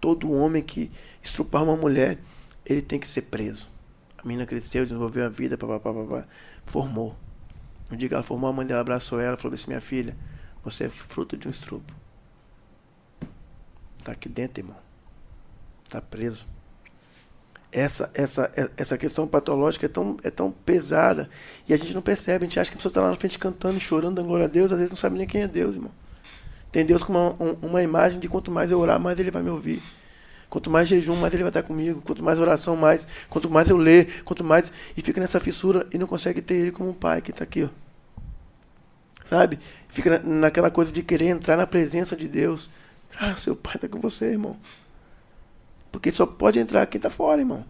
Todo homem que estrupar uma mulher, ele tem que ser preso. A menina cresceu, desenvolveu a vida, papapá, papá, formou. No dia que ela formou, a mãe dela abraçou ela falou assim: Minha filha, você é fruto de um estrupo. Tá aqui dentro, irmão. Tá preso. Essa, essa, essa questão patológica é tão, é tão pesada e a gente não percebe. A gente acha que a pessoa está lá na frente cantando, chorando, dando glória a Deus, às vezes não sabe nem quem é Deus, irmão. Tem Deus com uma, uma imagem de quanto mais eu orar, mais Ele vai me ouvir. Quanto mais jejum, mais Ele vai estar comigo. Quanto mais oração, mais. Quanto mais eu ler, quanto mais. E fica nessa fissura e não consegue ter Ele como pai que está aqui, ó. Sabe? Fica naquela coisa de querer entrar na presença de Deus. Cara, seu pai está com você, irmão. Porque só pode entrar quem está fora, irmão.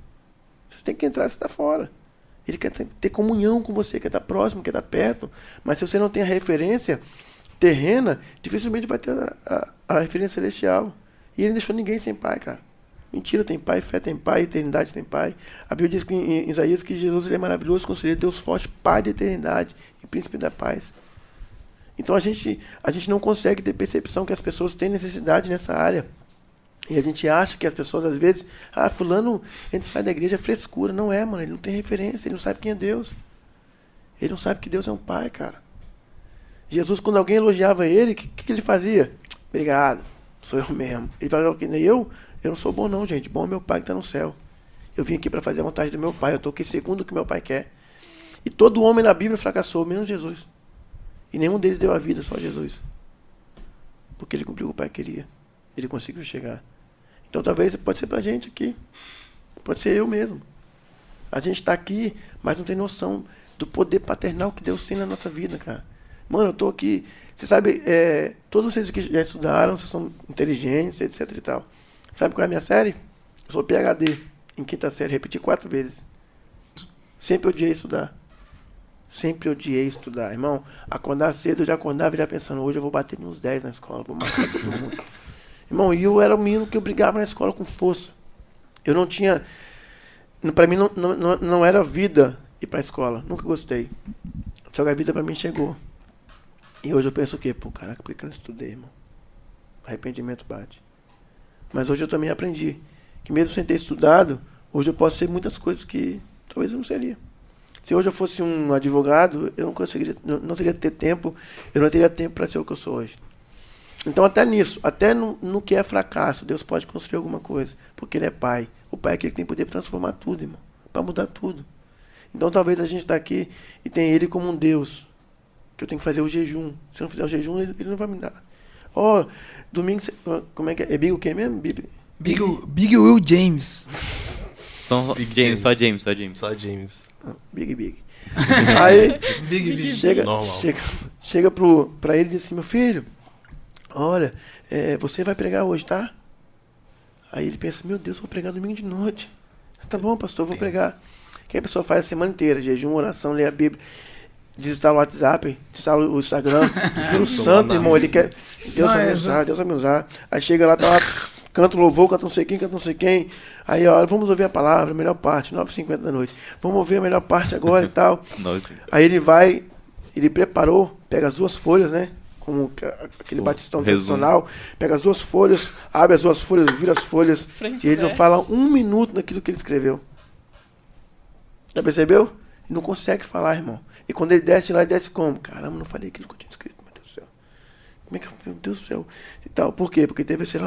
Você tem que entrar, você está fora. Ele quer ter comunhão com você, quer estar próximo, quer estar perto. Mas se você não tem a referência terrena, dificilmente vai ter a, a, a referência celestial. E ele não deixou ninguém sem pai, cara. Mentira tem pai, fé tem pai, eternidade tem pai. A Bíblia diz que, em, Isaías que Jesus ele é maravilhoso, conselheiro, Deus forte, pai da eternidade e príncipe da paz. Então a gente, a gente não consegue ter percepção que as pessoas têm necessidade nessa área. E a gente acha que as pessoas, às vezes, ah, fulano, a gente sai da igreja frescura. Não é, mano. Ele não tem referência, ele não sabe quem é Deus. Ele não sabe que Deus é um pai, cara. Jesus, quando alguém elogiava ele, o que, que, ele fazia? Obrigado, sou eu mesmo. Ele falava, que nem eu, eu não sou bom não, gente. Bom é meu pai que está no céu. Eu vim aqui para fazer a vontade do meu pai. Eu estou aqui segundo o que meu pai quer. E todo homem na Bíblia fracassou, menos Jesus. E nenhum deles deu a vida, só Jesus. Porque ele cumpriu o que o pai queria. Ele conseguiu chegar. Então talvez pode ser pra gente aqui. Pode ser eu mesmo. A gente está aqui, mas não tem noção do poder paternal que Deus tem na nossa vida, cara. Mano, eu tô aqui. Você sabe, é, todos vocês que já estudaram, vocês são inteligentes, etc e tal. Sabe qual é a minha série? Eu sou PHD, em quinta série, repeti quatro vezes. Sempre odiei estudar. Sempre odiei estudar. Irmão, acordar cedo, eu já acordava e já pensando, hoje eu vou bater uns 10 na escola, vou matar todo mundo. Irmão, e eu era o menino que eu brigava na escola com força. Eu não tinha. Para mim não, não, não era vida ir para a escola. Nunca gostei. Só que a vida para mim chegou. E hoje eu penso o quê? Pô, caraca, por que eu não estudei, irmão? Arrependimento bate. Mas hoje eu também aprendi que mesmo sem ter estudado, hoje eu posso ser muitas coisas que talvez eu não seria. Se hoje eu fosse um advogado, eu não conseguiria, não, não teria ter tempo, eu não teria tempo para ser o que eu sou hoje. Então, até nisso, até no, no, que é fracasso, Deus pode construir alguma coisa. Porque Ele é Pai. O Pai é aquele que tem poder para transformar tudo, irmão. Para mudar tudo. Então, talvez a gente está aqui e tem Ele como um Deus. Que eu tenho que fazer o jejum. Se eu não fizer o jejum, Ele, ele não vai me dar. Ó, oh, domingo, como é que é? É Big o quê mesmo? Big, Big, Big Will James. Só Big James, James, só James, só James. Só James. Ah, big, Big. Aí, Big, Big. Chega, chega, chega pro, pra ele e diz assim, meu filho, olha, é, você vai pregar hoje, tá? Aí ele pensa, meu Deus, vou pregar domingo de noite. Tá bom, pastor, vou pregar. Que a pessoa faz a semana inteira? Jejum, oração, lê a Bíblia, desinstala o WhatsApp, desinstala o Instagram, vira o santo, irmão. Ele quer. Deus vai me é usar, Deus vai me usar. Aí chega lá, tá lá, canta louvor, canta não sei quem, canta não sei quem. Aí, ó, vamos ouvir a palavra, a melhor parte, 9h50 da noite. Vamos ouvir a melhor parte agora e tal. Aí ele vai, ele preparou, pega as duas folhas, né? como aquele batistão tradicional, pega as duas folhas, abre as duas folhas, vira as folhas, Frente e ele não fala um minuto naquilo que ele escreveu. Já percebeu? Não consegue falar, irmão. E quando ele desce lá, ele desce como? Caramba, não falei aquilo que eu tinha escrito, meu Deus do céu. Como é que, meu Deus do céu. E tal. Por quê? Porque teve esse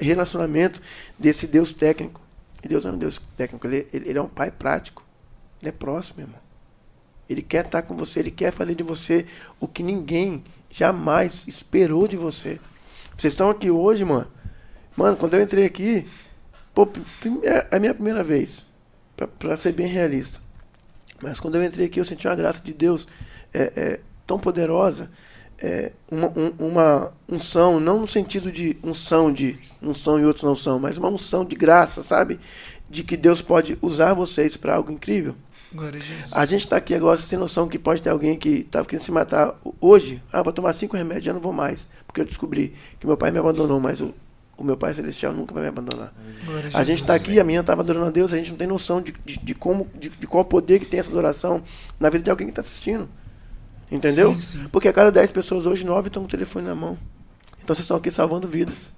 relacionamento desse Deus técnico. E Deus não é um Deus técnico, ele, ele, ele é um pai prático. Ele é próximo, irmão. Ele quer estar com você, ele quer fazer de você o que ninguém jamais esperou de você. Vocês estão aqui hoje, mano. Mano, quando eu entrei aqui, pô, é a minha primeira vez, pra, pra ser bem realista. Mas quando eu entrei aqui, eu senti uma graça de Deus é, é, tão poderosa. é, uma, um, uma unção, não no sentido de unção de unção e outros não são, mas uma unção de graça, sabe? De que Deus pode usar vocês para algo incrível. A gente está aqui agora sem noção que pode ter alguém que estava querendo se matar hoje. Ah, vou tomar cinco remédios, já não vou mais. Porque eu descobri que meu pai me abandonou, mas o, o meu pai celestial nunca vai me abandonar. Glória A gente está aqui, a minha estava adorando a Deus, a gente não tem noção de, de, de como, de, de qual poder que tem essa adoração na vida de alguém que está assistindo. Entendeu? Sim, sim. Porque a cada 10 pessoas hoje, 9 estão com o telefone na mão. Então vocês estão aqui salvando vidas.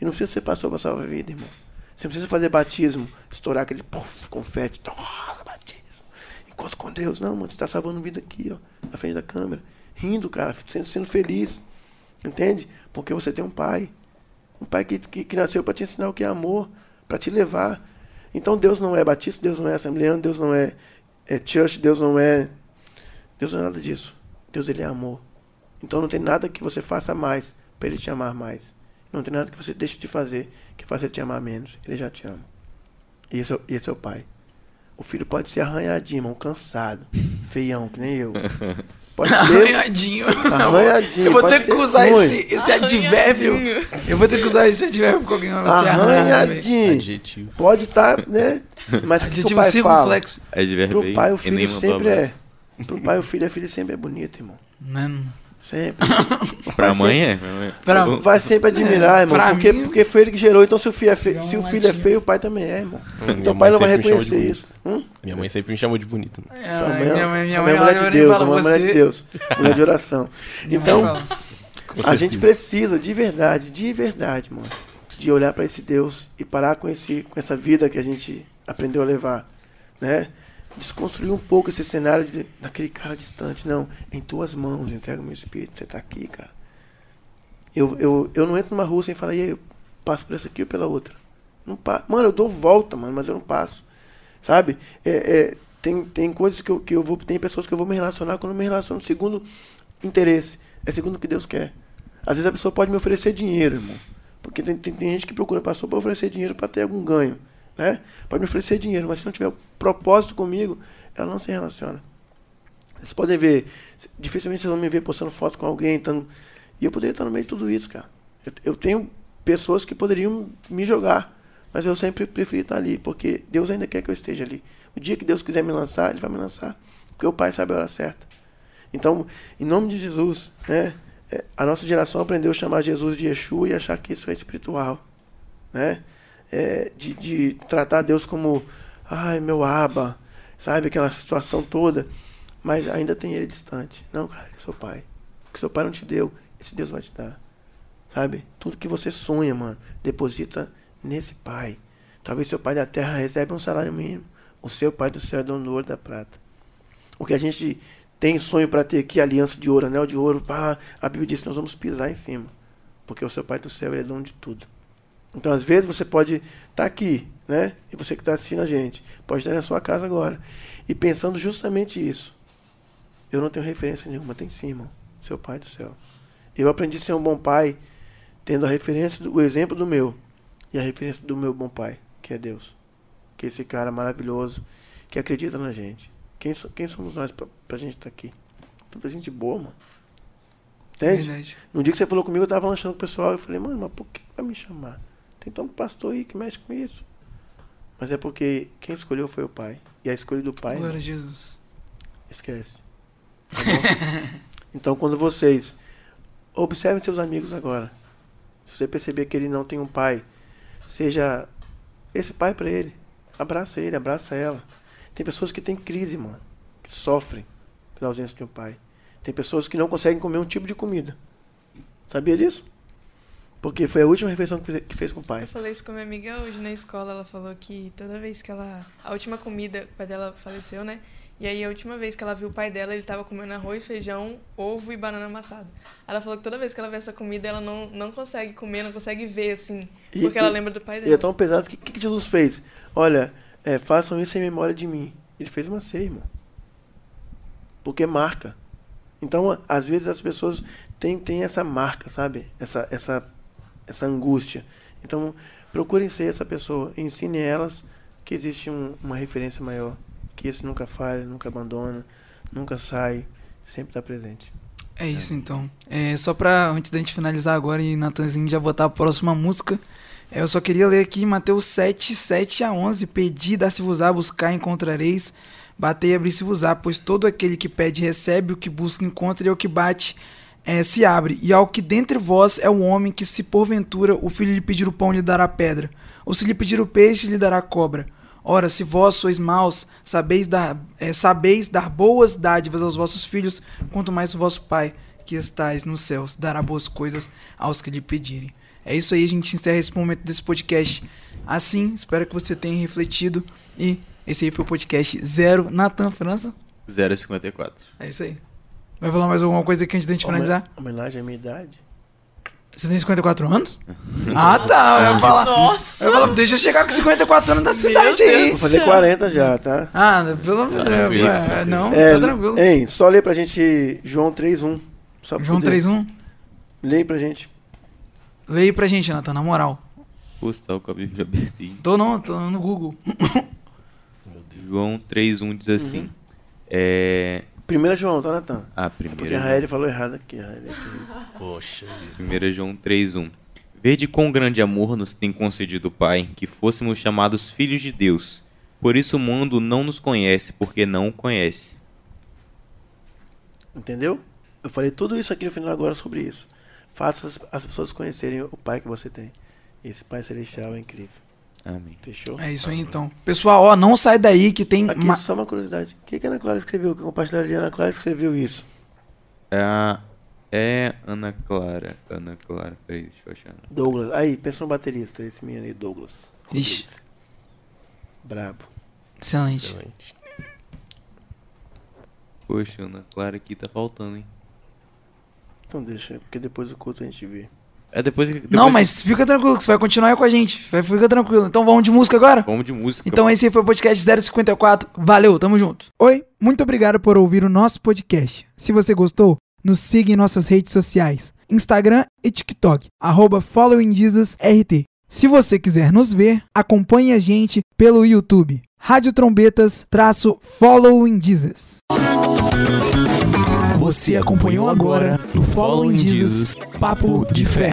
E não precisa ser pastor para salvar vida, irmão. Você não precisa fazer batismo, estourar aquele puff, confete, então, nossa, batismo. Encontro com Deus. Não, mano, você está salvando vida aqui, ó, na frente da câmera. Rindo, cara, sendo, sendo feliz. Entende? Porque você tem um pai. Um pai que, que, que nasceu para te ensinar o que é amor, para te levar. Então Deus não é batista, Deus não é assembleano, Deus não é, é church, Deus não é. Deus não é nada disso. Deus ele é amor. Então não tem nada que você faça mais para ele te amar mais. Não tem nada que você deixe de fazer que faça ele te amar menos. Ele já te ama. E esse, é, esse é o pai. O filho pode ser arranhadinho, cansado, feião, que nem eu. Pode ser Arranhadinho. arranhadinho. Eu vou ter que usar ruim. esse, esse advérbio. Eu vou ter que usar esse advérbio com alguém. Velho. Arranhadinho. Adjetivo. Pode estar, né? Mas que Adjetivo pai fala. circunflexo. É de Pro verbei, pai o e filho sempre é. Pro pai o filho, a filha sempre é bonito, irmão. Mano. Sempre. Pra Vai mãe é. pra mãe. Pra- O- Vai sempre admirar, É, irmão. pra Porque, mim- porque foi ele que gerou. Então, se o filho é feio, se o filho é feio, o pai também é, irmão. Minha Então o pai não vai reconhecer isso. Hum? Minha mãe sempre me chamou de bonito. É, Sua mãe, minha mãe, minha mãe, é mulher de eu Deus, uma mulher de. Deus. Mulher de oração. Então, a gente precisa, de verdade, de verdade, mano, de olhar para esse Deus e parar com, esse, com essa vida que a gente aprendeu a levar, né? Desconstruir um pouco esse cenário de, daquele cara distante. Não, em tuas mãos, entrega o meu espírito, você tá aqui, cara. Eu, eu, eu não entro numa rua sem falar, e aí, eu passo por essa aqui ou pela outra. Não pa mano, eu dou volta, mano, mas eu não passo. Sabe? É, é, tem, tem coisas que eu, que eu vou. Tem pessoas que eu vou me relacionar quando eu me relaciono segundo interesse. É segundo o que Deus quer. Às vezes a pessoa pode me oferecer dinheiro, irmão. Porque tem, tem, tem gente que procura pastor para oferecer dinheiro para ter algum ganho. Né? Pode me oferecer dinheiro, mas se não tiver propósito comigo, ela não se relaciona. Vocês podem ver, dificilmente vocês vão me ver postando foto com alguém. Tando, e eu poderia estar no meio de tudo isso, cara. Eu, eu tenho pessoas que poderiam me jogar, mas eu sempre preferi estar ali, porque Deus ainda quer que eu esteja ali. O dia que Deus quiser me lançar, Ele vai me lançar, porque o Pai sabe a hora certa. Então, em nome de Jesus, né? é, A nossa geração aprendeu a chamar Jesus de Yeshua e achar que isso é espiritual, né? É, de, de tratar Deus como, ai, meu aba, sabe? Aquela situação toda. Mas ainda tem ele distante. Não, cara, ele é seu pai. O que seu pai não te deu, esse Deus vai te dar. Sabe? Tudo que você sonha, mano, deposita nesse pai. Talvez seu pai da terra recebe um salário mínimo. O seu pai do céu é dono do ouro da prata. O que a gente tem sonho para ter aqui, aliança de ouro, anel de ouro, pá, a Bíblia diz que nós vamos pisar em cima. Porque o seu pai do céu é dono de tudo. Então, às vezes, você pode estar aqui, né? E você que está assistindo a gente, pode estar na sua casa agora. E pensando justamente isso. Eu não tenho referência nenhuma, tem sim, irmão. Seu pai do céu. Eu aprendi a ser um bom pai tendo a referência, do, o exemplo do meu. E a referência do meu bom pai, que é Deus. Que é esse cara maravilhoso, que acredita na gente. Quem, so- quem somos nós pra, pra gente estar aqui? Tanta gente boa, mano. Entende? Verdade. No dia que você falou comigo, eu tava lanchando com o pessoal. Eu falei, mano, mas por que vai me chamar? Tem tanto pastor aí que mexe com isso. Mas é porque quem escolheu foi o pai. E a escolha do pai, Glória a Jesus. esquece. Tá bom? então, quando vocês observem seus amigos agora, se você perceber que ele não tem um pai, seja esse pai pra ele. Abraça ele, abraça ela. Tem pessoas que têm crise, mano, que sofrem pela ausência de um pai. Tem pessoas que não conseguem comer um tipo de comida. Sabia disso? Porque foi a última refeição que fez, com o pai. Eu falei isso com minha amiga hoje na escola. Ela falou que toda vez que ela. A última comida, o pai dela faleceu, né? E aí a última vez que ela viu o pai dela, ele tava comendo arroz, feijão, ovo e banana amassada. Ela falou que toda vez que ela vê essa comida, ela não, não consegue comer, não consegue ver, assim. E- Porque ela e- lembra do pai E dela. é tão pesado o que, que Jesus fez? Olha, é, façam isso em memória de mim. Ele fez uma ceia, irmão. Porque marca. Então, às vezes as pessoas têm, têm essa marca, sabe? Essa, essa, essa angústia. Então, procurem ser essa pessoa. Ensinem elas que existe um- uma referência maior. Que esse nunca falha, nunca abandona, nunca sai, sempre está presente. É isso então. É, só pra, antes da gente finalizar agora e Natanzinho já botar a próxima música, é, eu só queria ler aqui Mateus 7, 7 a 11. Pedi, dá-se-vos-á, buscar, encontrareis. Batei, abri-se-vos-á, pois todo aquele que pede recebe, o que busca encontra, e ao que bate é, se abre. E ao que dentre vós é o homem que, se porventura o filho lhe pedir o pão, lhe dará pedra, ou se lhe pedir o peixe, lhe dará cobra. Ora, se vós sois maus, sabeis dar, é, sabeis dar boas dádivas aos vossos filhos, quanto mais o vosso Pai, que estais nos céus, dará boas coisas aos que lhe pedirem. É isso aí, a gente encerra esse momento desse podcast. Assim, espero que você tenha refletido. E esse aí foi o podcast Zero Natan França. 0,54. É isso aí. Vai falar mais alguma coisa aqui antes da gente finalizar? Homenagem à minha idade. Você tem 54 anos? ah, tá. Eu ia falar. Nossa! Eu ia falar, deixa eu chegar com 54 anos da cidade aí. Vou fazer 40 já, tá? Ah, pelo amor de Deus. É. Não, É, tá tranquilo. Hein, só lê pra gente João 3.1. Só pra João poder- 3.1. Lê aí pra gente. Lê aí pra gente, Natan, na moral. Postal com a Bíblia aberta aí. Tô não, tô no Google. João 3,1 diz assim. É. Primeira João, tá, Natan? A Porque a primeira. Raeli falou errado aqui. A Raeli é. Poxa vida. 1 João 3,1 Vede quão grande amor nos tem concedido o Pai, que fôssemos chamados filhos de Deus. Por isso o mundo não nos conhece, porque não o conhece. Entendeu? Eu falei tudo isso aqui no final agora sobre isso. Faça as, as pessoas conhecerem o pai que você tem. Esse pai celestial é incrível. Amém. Fechou? É isso aí então. Pessoal, ó, não sai daí que tem. Aqui ma- só uma curiosidade. O que, que a Ana Clara escreveu? Que compartilharia a Ana Clara escreveu isso? É, é Ana Clara. Ana Clara. Peraí, deixa eu achar. Douglas. Aí, pensa no baterista, esse menino aí, Douglas. Ixi. Brabo. Excelente. Excelente. Poxa, Ana Clara aqui tá faltando, hein? Então deixa, porque depois do culto a gente vê. É depois, depois Não, mas fica tranquilo que você vai continuar com a gente. Fica tranquilo. Então vamos de música agora? Vamos de música. Então esse foi o podcast 054. Valeu, tamo junto. Oi, muito obrigado por ouvir o nosso podcast. Se você gostou, nos siga em nossas redes sociais, Instagram e TikTok, arroba followingjesusrt. Se você quiser nos ver, acompanhe a gente pelo YouTube, Rádio Trombetas, traço Following Jesus. Você acompanhou agora no Following Jesus, Papo de Fé.